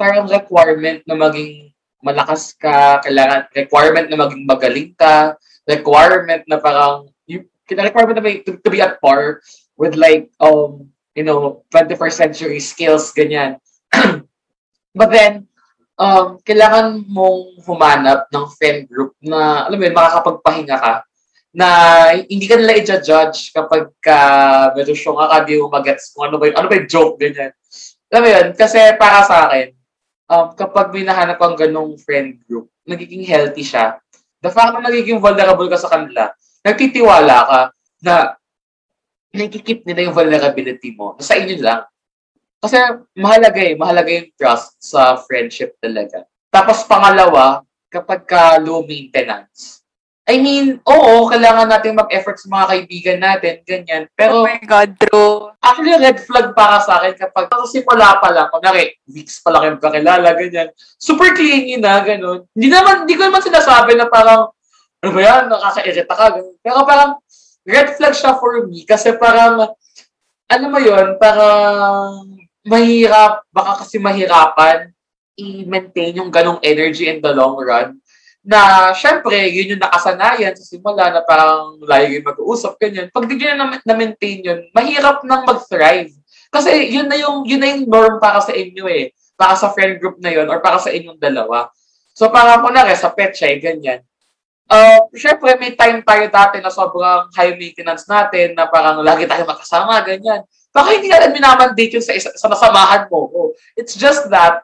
parang requirement na maging malakas ka, kailangan, requirement na maging magaling ka, requirement na parang, you, requirement na may, to, to be at par with like, um, you know, 21st century skills, ganyan. But then, um, kailangan mong humanap ng friend group na, alam mo yun, makakapagpahinga ka na hindi ka nila i-judge kapag ka medyo syong ka, di mo magets kung ano ba yung, ano ba yung joke, ganyan. Alam mo yun, kasi para sa akin, um, kapag may nahanap kang ganong friend group, nagiging healthy siya, the fact na nagiging vulnerable ka sa kanila, nagtitiwala ka na nakikip nila yung vulnerability mo. Sa inyo lang. Kasi mahalaga eh, mahalaga yung trust sa friendship talaga. Tapos pangalawa, kapag ka low maintenance. I mean, oo, kailangan natin mag-effort sa mga kaibigan natin, ganyan. Pero, oh my God, true. Actually, red flag para sa akin kapag kasi wala pa lang, kunwari, weeks pa lang yung kakilala, ganyan. Super clingy na, ganun. Hindi naman, hindi ko naman sinasabi na parang, ano ba yan, nakaka-irita ka, ganun. Pero parang, red flag siya for me kasi parang, ano mo yun, parang mahirap, baka kasi mahirapan i-maintain yung ganong energy in the long run. na syempre, yun yung nakasanayan sa simula na parang lagi mag-uusap, ganyan. Pag di na, na-maintain yun, mahirap nang mag-thrive. Kasi yun na yung, yun na yung norm para sa inyo eh. Para sa friend group na yun or para sa inyong dalawa. So parang kunwari sa pet siya, ganyan. Uh, syempre, may time tayo dati na sobrang high maintenance natin na parang lagi tayo makasama, ganyan. Baka hindi natin minamandate yun sa, isa, sa nasamahan mo. Oh, it's just that,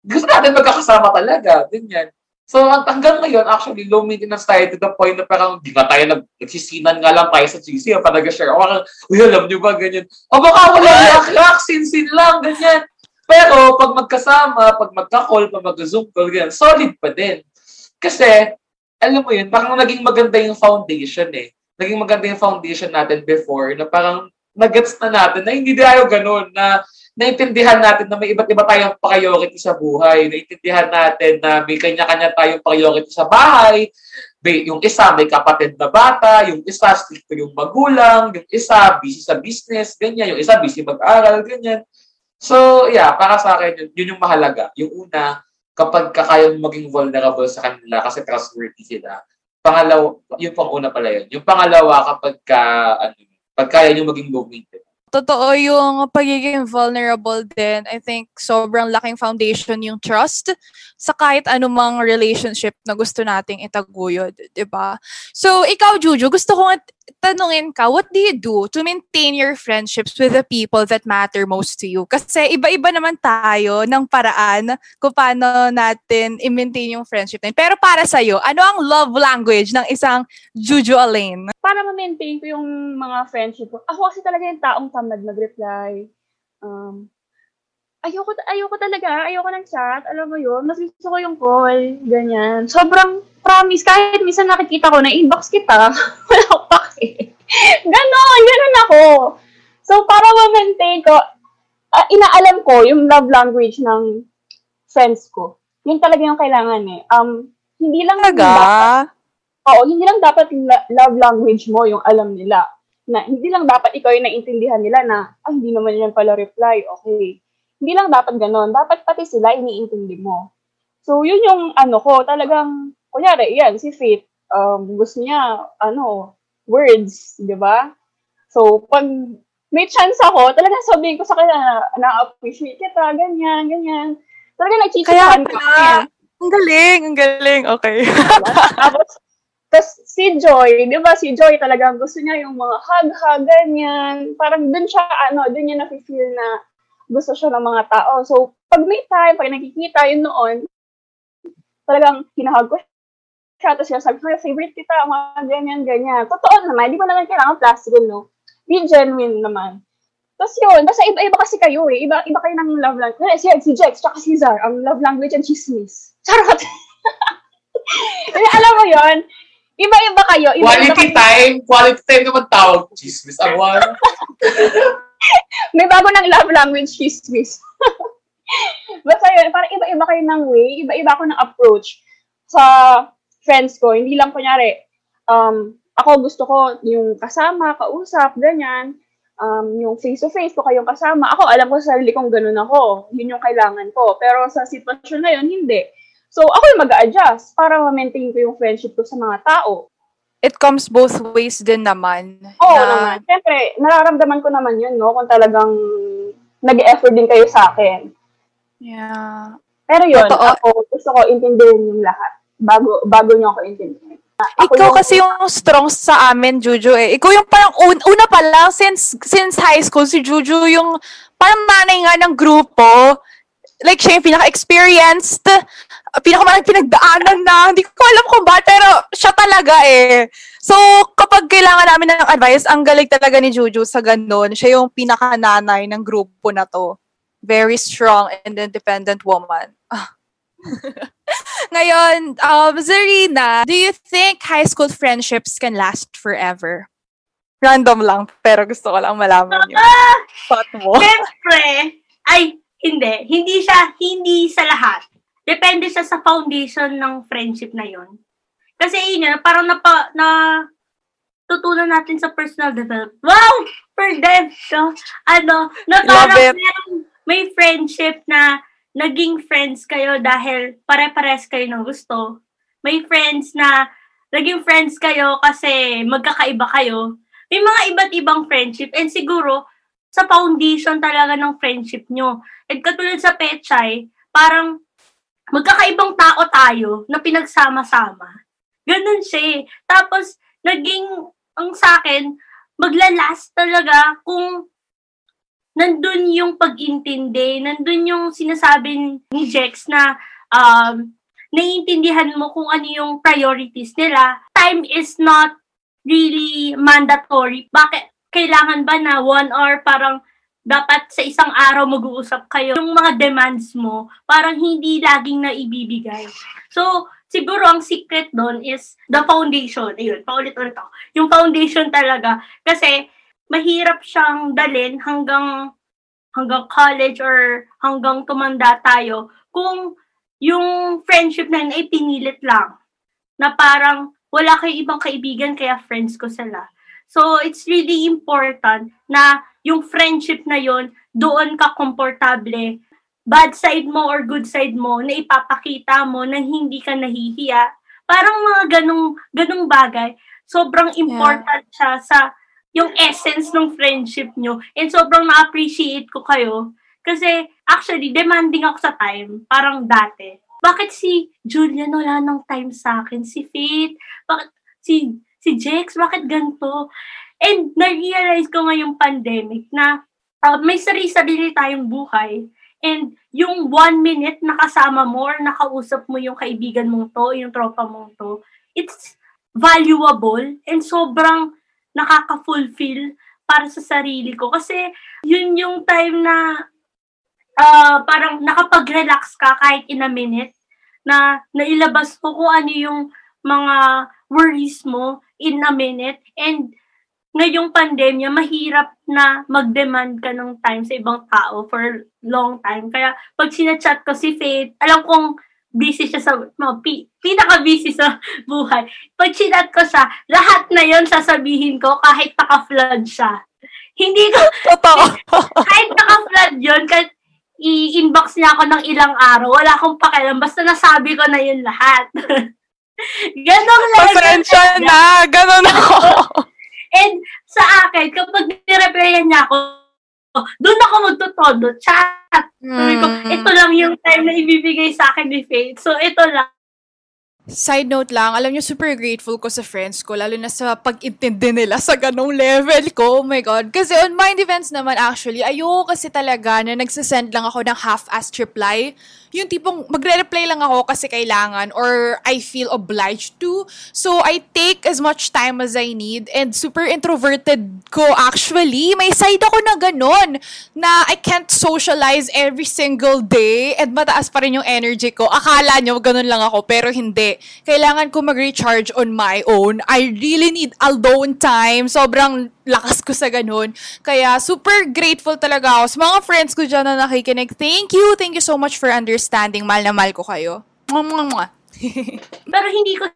gusto natin magkakasama talaga, ganyan. So hanggang ngayon, actually, low maintenance tayo to the point na parang di ba tayo nag nagsisinan nga lang tayo sa GC o pa nag-share. O parang, uy, alam nyo ba, ganyan. O baka wala yak-yak, sin-sin lang, ganyan. Pero pag magkasama, pag magka-call, pag mag-zoom call, ganyan, solid pa din. Kasi, alam mo yun, parang naging maganda yung foundation eh. Naging maganda yung foundation natin before na parang nagets na natin na hindi tayo ganun, na naintindihan natin na may iba't iba tayong priority sa buhay. Naintindihan natin na may kanya-kanya tayong priority sa bahay. May, yung isa may kapatid na bata, yung isa stricto yung magulang, yung isa busy sa business, ganyan. Yung isa busy mag-aral, ganyan. So, yeah, para sa akin, yun, yun yung mahalaga. Yung una, kapag kakayang maging vulnerable sa kanila kasi trustworthy sila. Pangalawa, yung pang una pala yun. Yung pangalawa, kapag ka, ano, pag kaya nyo maging low maintenance totoo yung pagiging vulnerable din. I think sobrang laking foundation yung trust sa kahit anumang relationship na gusto nating itaguyod, 'di ba? So, ikaw Juju, gusto ko tanungin ka, what do you do to maintain your friendships with the people that matter most to you? Kasi iba-iba naman tayo ng paraan kung paano natin i-maintain yung friendship natin. Pero para sa'yo, ano ang love language ng isang Juju Alain? Para ma-maintain ko yung mga friendship ko, ako kasi talaga yung taong tamad mag-reply. Um, ayoko, ayoko talaga, ayoko ng chat, alam mo yun, mas gusto ko yung call, ganyan. Sobrang promise, kahit minsan nakikita ko na inbox kita, wala ko pake. ganon, ganon ako. So, para ma-maintain ko, uh, inaalam ko yung love language ng friends ko. Yun talaga yung kailangan eh. Um, hindi lang talaga? Dapat, oo, hindi lang dapat love language mo yung alam nila. Na hindi lang dapat ikaw yung naintindihan nila na, ah, hindi naman yan pala reply, okay hindi lang dapat ganon. Dapat pati sila iniintindi mo. So, yun yung ano ko, talagang, kunyari, yan, si Faith, um, gusto niya, ano, words, di ba? So, pag may chance ako, talagang sabihin ko sa kanya na, na-appreciate kita, ganyan, ganyan. Talagang nagchichipan ko. Kaya, ang galing, ang galing, okay. Tapos, tapos si Joy, di ba, si Joy talagang gusto niya yung mga hug-hug, ganyan. Parang dun siya, ano, dun niya nafe-feel na gusto siya ng mga tao. So, pag may time, pag nakikita yun noon, talagang hinahag ko siya. Tapos siya sabi ko, favorite kita, mga ganyan, ganyan. Totoo naman, hindi mo naman kailangan plastic, no? Be genuine naman. Tapos yun, basta iba-iba kasi kayo eh. Iba, iba kayo ng love language. Si, si Jex, tsaka si Zar, ang love language and chismis. Charot! alam mo yon iba-iba kayo. Iba quality kayo. time, quality time naman tawag. Chismis ang one. May bago ng love language, chismis. Basta yun, parang iba-iba kayo ng way, iba-iba ako ng approach sa friends ko. Hindi lang kunyari, um, ako gusto ko yung kasama, kausap, ganyan. Um, yung face-to-face ko kayong kasama. Ako, alam ko sa sarili kong ganun ako. Yun yung kailangan ko. Pero sa sitwasyon na yun, hindi. So, ako yung mag-a-adjust para ma-maintain ko yung friendship ko sa mga tao it comes both ways din naman. Oo na, naman. Siyempre, nararamdaman ko naman yun, no? Kung talagang nag-effort din kayo sa akin. Yeah. Pero yun, Totoo. ako gusto ko intindihin yung lahat bago bago niyo ako intindihin. Ako Ikaw yung, kasi yung strong sa amin, Juju eh. Ikaw yung parang un- una pa lang since since high school si Juju yung parang manay nga ng grupo. Like siya yung pinaka-experienced pinakamaraming pinagdaanan na, hindi ko alam kung ba, pero siya talaga eh. So, kapag kailangan namin ng advice, ang galing talaga ni Juju sa ganun. Siya yung pinakananay ng grupo na to. Very strong and independent woman. Ngayon, um, Zarina, do you think high school friendships can last forever? Random lang, pero gusto ko lang malaman yung ah! thought mo. Siyempre, ay, hindi. Hindi siya, hindi sa lahat depende siya sa foundation ng friendship na yon. Kasi yun parang napa, na tutunan natin sa personal development. Wow! For them! So, ano, na parang may friendship na naging friends kayo dahil pare-pares kayo ng gusto. may friends na naging friends kayo kasi magkakaiba kayo. May mga iba't ibang friendship and siguro sa foundation talaga ng friendship nyo. At katulad sa Pechay, parang magkakaibang tao tayo na pinagsama-sama. Ganun siya eh. Tapos, naging, ang sa akin, maglalast talaga kung nandun yung pag-intindi, nandun yung sinasabi ni Jex na um, naiintindihan mo kung ano yung priorities nila. Time is not really mandatory. Bakit kailangan ba na one hour parang dapat sa isang araw mag-uusap kayo. Yung mga demands mo, parang hindi laging naibibigay. So, siguro ang secret doon is the foundation. Ayun, paulit-ulit ako. Yung foundation talaga. Kasi, mahirap siyang dalin hanggang hanggang college or hanggang tumanda tayo kung yung friendship na yun ay pinilit lang. Na parang wala kayo ibang kaibigan kaya friends ko sila. So, it's really important na yung friendship na yon doon ka komportable. Bad side mo or good side mo na ipapakita mo na hindi ka nahihiya. Parang mga ganong, ganong bagay. Sobrang important yeah. siya sa yung essence ng friendship nyo. And sobrang na-appreciate ko kayo. Kasi actually, demanding ako sa time. Parang dati. Bakit si Julian wala nang time sa akin? Si Faith? Bakit si si Jex, bakit ganito? And na-realize ko ngayong pandemic na uh, may sarili-sarili tayong buhay. And yung one minute nakasama mo or nakausap mo yung kaibigan mong to, yung tropa mong to, it's valuable and sobrang nakaka-fulfill para sa sarili ko. Kasi yun yung time na uh, parang nakapag-relax ka kahit in a minute na nailabas mo kung ano yung mga worries mo in a minute. And ngayong pandemya, mahirap na mag-demand ka ng time sa ibang tao for long time. Kaya pag sinachat ko si Faith, alam kong busy siya sa, no, pi, pinaka-busy sa buhay. Pag chinat ko siya, lahat na yon sasabihin ko kahit naka-flood siya. Hindi ko, Totoo. kahit naka-flood yun, kahit i-inbox niya ako ng ilang araw, wala akong pakialam, basta nasabi ko na yun lahat. Ganon lang. Pasensya na, ganon ako. And sa akin, kapag nireplyan niya ako, doon ako magtutodo, chat. Sabi ko, Hmm. ito lang yung time na ibibigay sa akin ni Faith. So, ito lang. Side note lang, alam niyo, super grateful ko sa friends ko, lalo na sa pag-intindi nila sa ganong level ko. Oh my God. Kasi on my defense naman, actually, ayoko kasi talaga na nagsasend lang ako ng half-assed reply. Yung tipong magre-reply lang ako kasi kailangan or I feel obliged to. So, I take as much time as I need and super introverted ko actually. May side ako na ganon na I can't socialize every single day and mataas pa rin yung energy ko. Akala nyo ganon lang ako pero hindi. Kailangan ko mag-recharge on my own. I really need alone time. Sobrang lakas ko sa ganun. Kaya super grateful talaga ako sa mga friends ko dyan na nakikinig. Thank you. Thank you so much for understanding. Mahal na mahal ko kayo. Pero hindi ko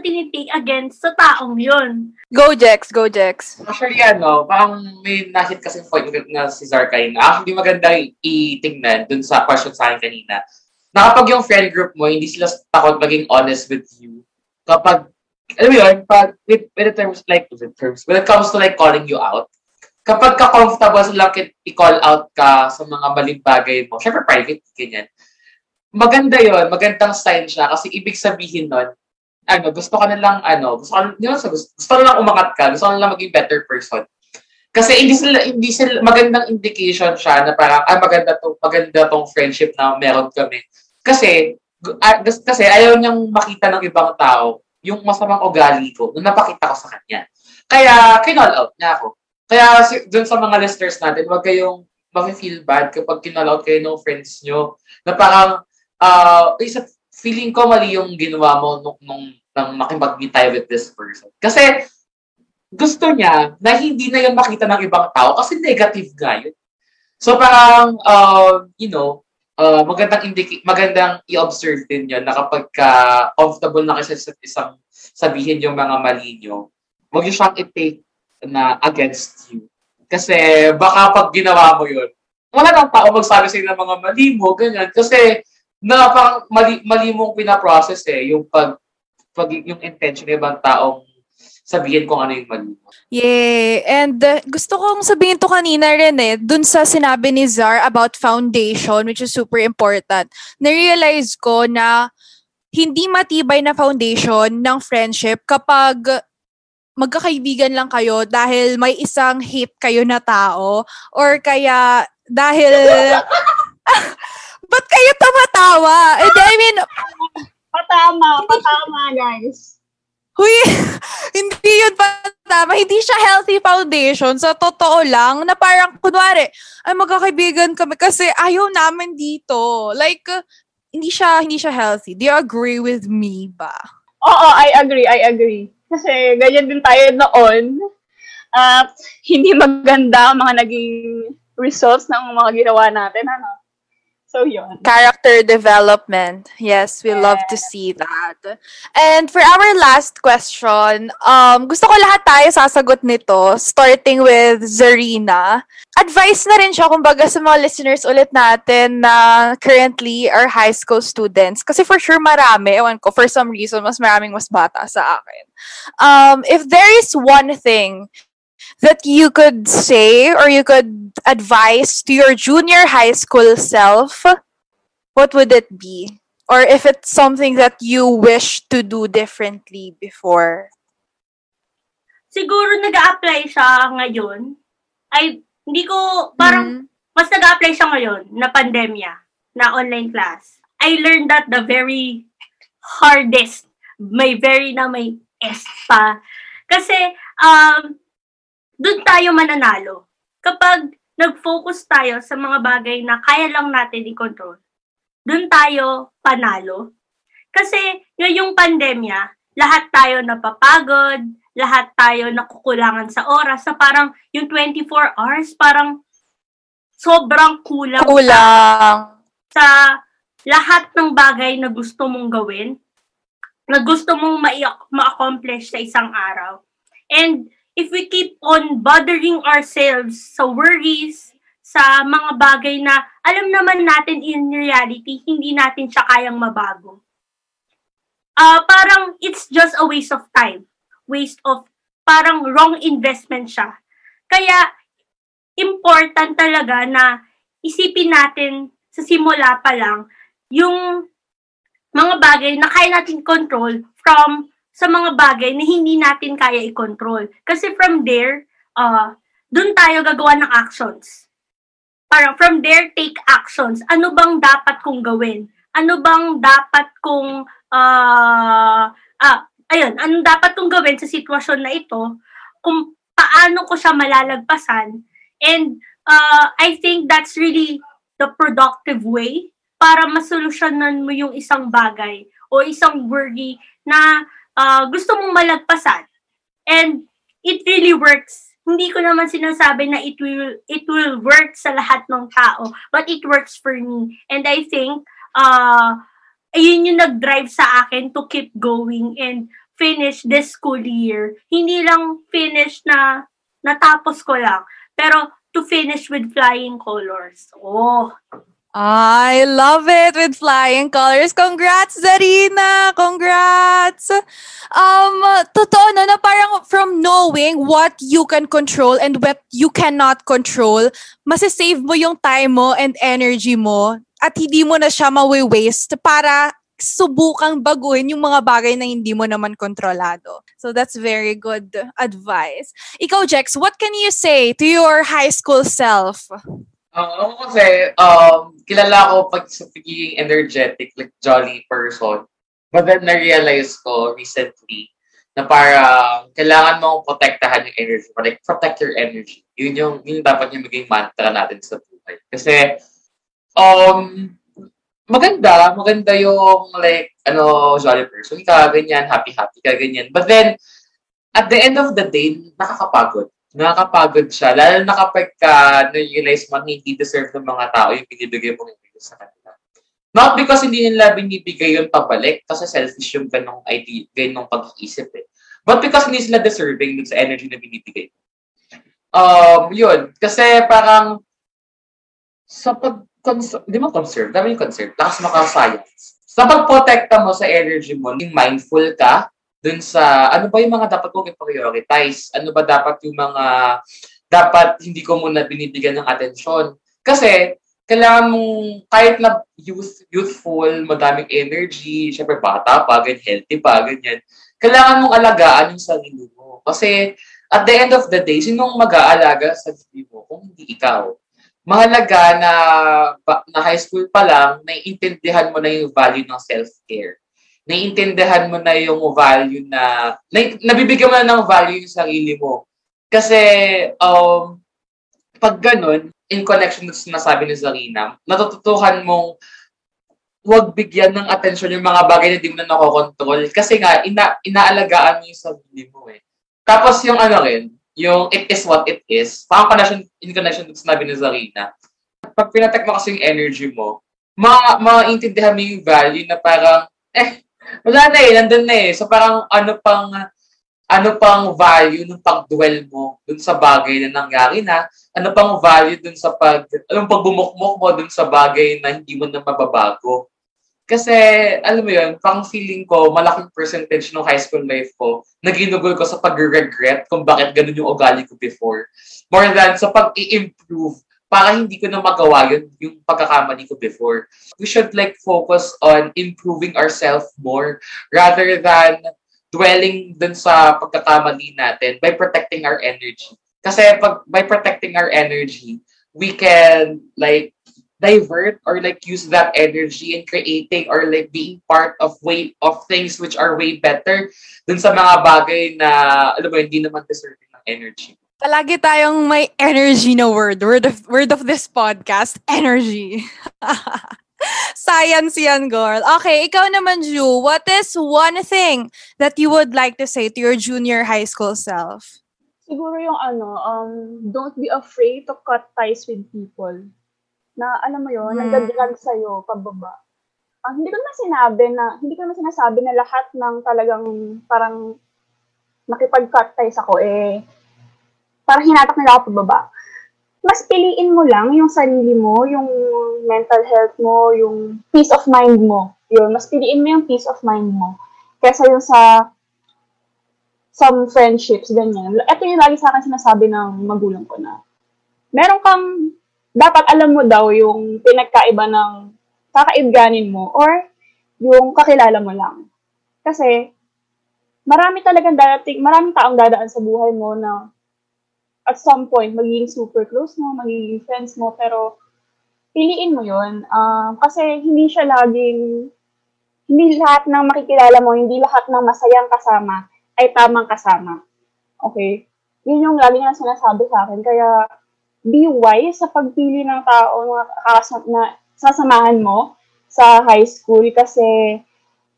tinitake against sa taong yun. Go, Jex. Go, Jex. Actually, ano, parang may nahit kasi point na si Zarkay na actually maganda itingnan dun sa question sa akin kanina. Na kapag yung friend group mo, hindi sila takot maging honest with you. Kapag, alam mo yun, pag, with, with the terms like, with the terms, when it comes to like calling you out, kapag ka-comfortable sila i-call out ka sa mga maling bagay mo, syempre private, ganyan. Maganda yon magandang sign siya kasi ibig sabihin nun, ano, gusto ka na lang, ano, gusto ka, yun, gusto, gusto na lang umangat ka, gusto ka na lang maging better person. Kasi hindi sila, hindi sila, magandang indication siya na parang, ah, maganda to, maganda tong friendship na meron kami. Kasi, ah, kasi ayaw niyang makita ng ibang tao yung masamang ugali ko nung napakita ko sa kanya. Kaya, kinall out niya ako. Kaya, dun sa mga listeners natin, huwag kayong mag-feel bad kapag kinall out kayo ng friends nyo. Na parang, ah, isa, feeling ko mali yung ginawa mo nung, nung, nang makipag-meet tayo with this person. Kasi, gusto niya na hindi na yung makita ng ibang tao kasi negative nga yun. So parang, uh, you know, uh, magandang indicate, magandang i-observe din yun na kapag ka comfortable na kasi sa isang sabihin yung mga mali nyo, huwag yung siyang i-take na against you. Kasi baka pag ginawa mo yun, wala nang tao magsabi sa'yo ng mga mali mo, ganyan. Kasi na parang mali, mali mong pinaprocess eh, yung pag pag yung intention ng ibang taong sabihin kung ano yung mali. Yeah. And uh, gusto kong sabihin to kanina rin eh, dun sa sinabi ni Zar about foundation, which is super important. Na-realize ko na hindi matibay na foundation ng friendship kapag magkakaibigan lang kayo dahil may isang hate kayo na tao or kaya dahil Ba't kayo tumatawa? And I mean, Patama, patama, guys. Huy, hindi yun patama. Hindi siya healthy foundation. Sa totoo lang, na parang, kunwari, ay magkakaibigan kami kasi ayaw namin dito. Like, hindi siya, hindi siya healthy. Do you agree with me ba? Oo, I agree, I agree. Kasi ganyan din tayo noon. Uh, hindi maganda ang mga naging results ng mga ginawa natin, ano? So, yun. Character development. Yes, we love to see that. And for our last question, um, gusto ko lahat tayo sasagot nito, starting with Zarina. Advice na rin siya, kumbaga, sa mga listeners ulit natin na currently are high school students. Kasi for sure marami, ewan ko, for some reason, mas maraming mas bata sa akin. Um, if there is one thing that you could say or you could advise to your junior high school self, what would it be? Or if it's something that you wish to do differently before? Siguro nag apply siya ngayon. Ay, hindi ko, parang, Mm. mas nag apply siya ngayon na pandemya, na online class. I learned that the very hardest, may very na may S pa. Kasi, um, doon tayo mananalo. Kapag nag-focus tayo sa mga bagay na kaya lang natin i-control, doon tayo panalo. Kasi ngayong pandemya, lahat tayo napapagod, lahat tayo nakukulangan sa oras, sa parang yung 24 hours, parang sobrang kulang Kulang. sa lahat ng bagay na gusto mong gawin, na gusto mong ma- ma-accomplish sa isang araw. And if we keep on bothering ourselves sa worries, sa mga bagay na alam naman natin in reality, hindi natin siya kayang mabago. Ah, parang it's just a waste of time. Waste of, parang wrong investment siya. Kaya, important talaga na isipin natin sa simula pa lang yung mga bagay na kaya natin control from sa mga bagay na hindi natin kaya i-control. Kasi from there, uh, dun tayo gagawa ng actions. Parang from there, take actions. Ano bang dapat kong gawin? Ano bang dapat kong, uh, ah, ayun, ano dapat kong gawin sa sitwasyon na ito? Kung paano ko siya malalagpasan? And uh, I think that's really the productive way para masolusyonan mo yung isang bagay o isang worry na uh, gusto mong malagpasan. And it really works. Hindi ko naman sinasabi na it will it will work sa lahat ng tao, but it works for me. And I think uh ayun yung nag-drive sa akin to keep going and finish this school year. Hindi lang finish na natapos ko lang, pero to finish with flying colors. Oh, I love it with flying colors. Congrats, Zarina! Congrats! Um, totoo na na parang from knowing what you can control and what you cannot control, masasave mo yung time mo and energy mo at hindi mo na siya mawi-waste para subukang baguhin yung mga bagay na hindi mo naman kontrolado. So that's very good advice. Ikaw, Jex, what can you say to your high school self? Ang ako kasi, um, kilala ko pag sa pagiging energetic, like jolly person. But then na-realize ko recently na parang kailangan mong protektahan yung energy mo. Like, protect your energy. Yun yung, yun dapat yung maging mantra natin sa buhay. Kasi, um, maganda, maganda yung like, ano, jolly person ka, ganyan, happy-happy ka, ganyan. But then, at the end of the day, nakakapagod nakakapagod siya. Lalo na kapag ka na-realize mo hindi deserve ng mga tao yung binibigay mong energy sa kanila. Not because hindi nila binibigay yung pabalik, kasi selfish yung ganong idea, ganong pag-iisip eh. But because hindi sila deserving dun sa energy na binibigay. Um, yun. Kasi parang sa pag di mo conserve, dami yung conserve, lakas maka-science. sa pagprotekta mo sa energy mo, yung mindful ka dun sa ano ba yung mga dapat kong i-prioritize? Ano ba dapat yung mga dapat hindi ko muna binibigyan ng atensyon? Kasi kailangan mong, kahit na youth, youthful, madaming energy, syempre bata pa, ganyan, healthy pa, ganyan, kailangan mong alagaan yung sarili mo. Kasi at the end of the day, sinong mag-aalaga sa sarili mo kung hindi ikaw? Mahalaga na, na high school pa lang, naiintindihan mo na yung value ng self-care. Naiintindihan mo na yung value na, na nabibigyan mo na ng value yung sarili mo. Kasi, um, pag ganun, in connection sa sinasabi ni Zarina, natututuhan mong huwag bigyan ng atensyon yung mga bagay na di mo na nakokontrol. Kasi nga, ina, inaalagaan mo yung sarili mo eh. Tapos yung ano rin, yung it is what it is, parang connection, in connection sa sinabi ni Zarina, pag pinatek mo kasi yung energy mo, ma maintindihan mo yung value na parang, eh, wala na eh, nandun na eh. So parang ano pang, ano pang value ng pag-dwell mo dun sa bagay na nangyari na, ano pang value dun sa pag, anong pagbumukmok mo dun sa bagay na hindi mo na mababago. Kasi, alam mo yun, pang feeling ko, malaking percentage ng high school life ko, naginugol ko sa pag-regret kung bakit ganun yung ugali ko before. More than sa pag-i-improve para hindi ko na magawa yun, yung pagkakamali ko before. We should like focus on improving ourselves more rather than dwelling dun sa pagkakamali natin by protecting our energy. Kasi pag, by protecting our energy, we can like divert or like use that energy in creating or like being part of way of things which are way better dun sa mga bagay na alam mo hindi naman deserving ng energy. Palagi tayong may energy na word. Word of, word of this podcast, energy. Science yan, girl. Okay, ikaw naman, Ju. What is one thing that you would like to say to your junior high school self? Siguro yung ano, um, don't be afraid to cut ties with people na alam mo yon mm. nagdadrag sa'yo pababa. Uh, hindi ko naman sinabi na, hindi ko naman sinasabi na lahat ng talagang parang nakipag-cut ties ako eh, parang hinatak nila ako pababa. Mas piliin mo lang yung sarili mo, yung mental health mo, yung peace of mind mo. Yun, mas piliin mo yung peace of mind mo. Kesa yung sa some friendships, ganyan. Ito yung lagi sa akin sinasabi ng magulang ko na meron kang dapat alam mo daw yung pinagkaiba ng kakaibganin mo or yung kakilala mo lang. Kasi, marami talagang darating, maraming taong dadaan sa buhay mo na at some point, magiging super close mo, magiging friends mo, pero piliin mo yun. Uh, kasi hindi siya laging, hindi lahat ng makikilala mo, hindi lahat ng masayang kasama ay tamang kasama. Okay? Yun yung lagi niya sinasabi sa akin. Kaya, be wise sa pagpili ng tao na, na sasamahan mo sa high school kasi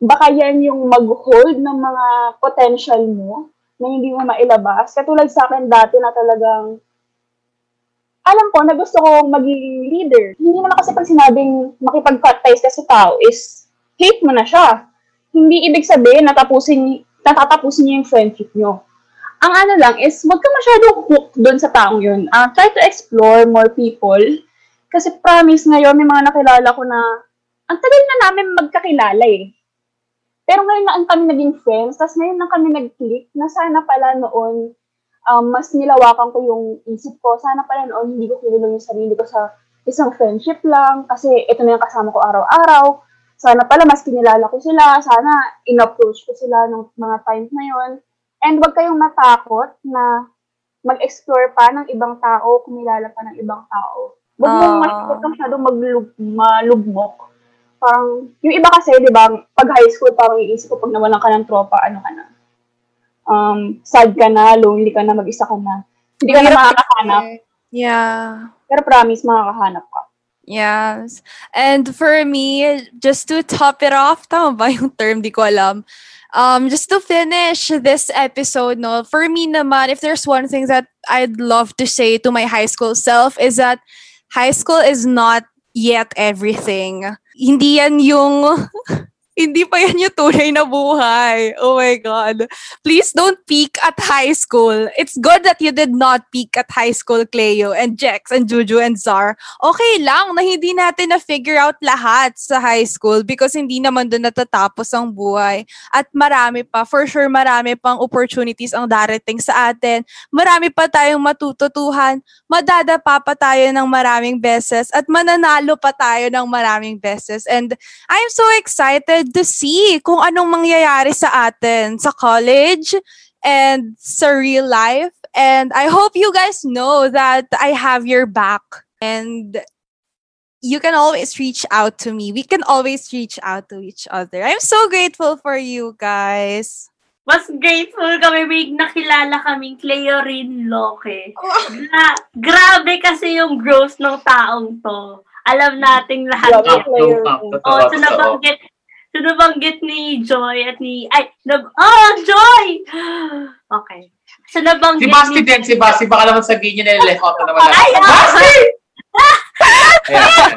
baka yan yung mag-hold ng mga potential mo na hindi mo mailabas. Katulad sa akin dati na talagang alam ko na gusto kong maging leader. Hindi naman kasi pag sinabing makipag-cut ka sa tao is hate mo na siya. Hindi ibig sabihin natatapusin, natatapusin niyo yung friendship niyo ang ano lang is, wag ka masyadong hooked doon sa taong yun. Uh, try to explore more people. Kasi promise ngayon, may mga nakilala ko na, ang tagal na namin magkakilala eh. Pero ngayon na ang kami naging friends, tapos ngayon na kami nag-click, na sana pala noon, um, mas nilawakan ko yung isip ko. Sana pala noon, hindi ko kinulong yung sarili ko sa isang friendship lang, kasi ito na yung kasama ko araw-araw. Sana pala mas kinilala ko sila, sana in-approach ko sila ng mga times na yon And wag kayong matakot na mag-explore pa ng ibang tao, kumilala pa ng ibang tao. Huwag mong uh, masyadong maglug, malugmok. Parang, yung iba kasi, di ba, pag high school, parang iisip ko, pag nawalan ka ng tropa, ano ka na? Um, sad ka na, lonely ka na, mag-isa ka na. Hindi ka na makakahanap. Yeah. Pero promise, makakahanap ka. Yes. And for me, just to top it off, tama ba yung term? Di ko alam um, just to finish this episode, no, for me naman, if there's one thing that I'd love to say to my high school self is that high school is not yet everything. Hindi yan yung Hindi pa yan yung tunay na buhay. Oh my God. Please don't peak at high school. It's good that you did not peak at high school, Cleo and Jex and Juju and Zar. Okay lang na hindi natin na-figure out lahat sa high school because hindi naman doon natatapos ang buhay. At marami pa, for sure marami pang opportunities ang darating sa atin. Marami pa tayong matututuhan. Madadapa pa tayo ng maraming beses at mananalo pa tayo ng maraming beses. And I'm so excited to see kung anong mangyayari sa atin sa college and sa real life. And I hope you guys know that I have your back. And you can always reach out to me. We can always reach out to each other. I'm so grateful for you guys. Mas grateful kami, may nakilala kaming Cleo Rin Loke. Gra- grabe kasi yung growth ng taong to. Alam nating lahat Grabe, yan. Oh, so nabanggit, so nabanggit ni Joy at ni, ay, nab, oh, Joy! Okay. So nabanggit Si Basti ni, din, si Basti. Baka naman sabihin niya na left out na naman. Ay, ah! Basti! Ayan.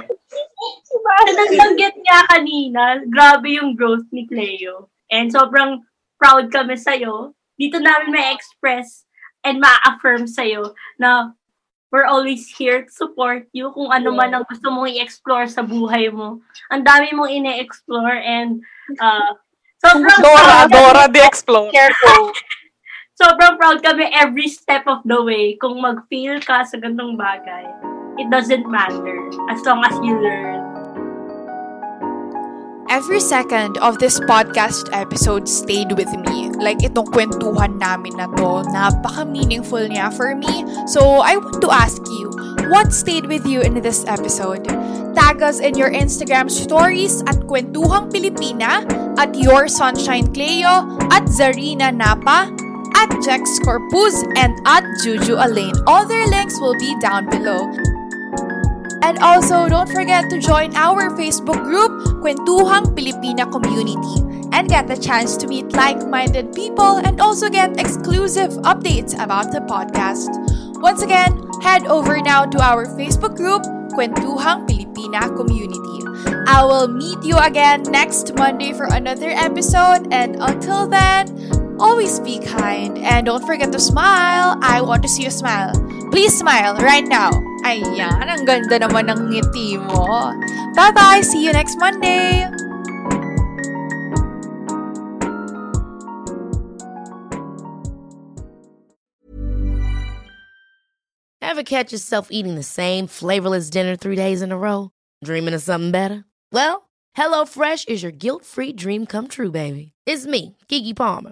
so nabanggit niya kanina, grabe yung growth ni Cleo. And sobrang proud kami sa'yo. Dito namin may express and ma-affirm sa'yo na we're always here to support you kung ano man ang gusto mong i-explore sa buhay mo. Ang dami mong ine-explore and uh, sobrang Dora, proud Dora the. Careful. sobrang proud kami every step of the way. Kung mag-feel ka sa ganung bagay, it doesn't matter as long as you learn. Every second of this podcast episode stayed with me. Like itong kwentuhan namin na to, napaka-meaningful niya for me. So I want to ask you, what stayed with you in this episode? Tag us in your Instagram stories at Kwentuhang Pilipina, at Your Sunshine Cleo, at Zarina Napa, at Jex Corpus, and at Juju Alain. All their links will be down below. And also, don't forget to join our Facebook group, Kwentuhang Pilipina Community, and get the chance to meet like-minded people and also get exclusive updates about the podcast. Once again, head over now to our Facebook group, Kwentuhang Pilipina Community. I will meet you again next Monday for another episode, and until then, always be kind and don't forget to smile. I want to see you smile. Please smile right now. Ayan, ang ganda naman ng ngiti mo. Bye-bye! See you next Monday! Ever catch yourself eating the same flavorless dinner three days in a row? Dreaming of something better? Well, HelloFresh is your guilt-free dream come true, baby. It's me, Kiki Palmer.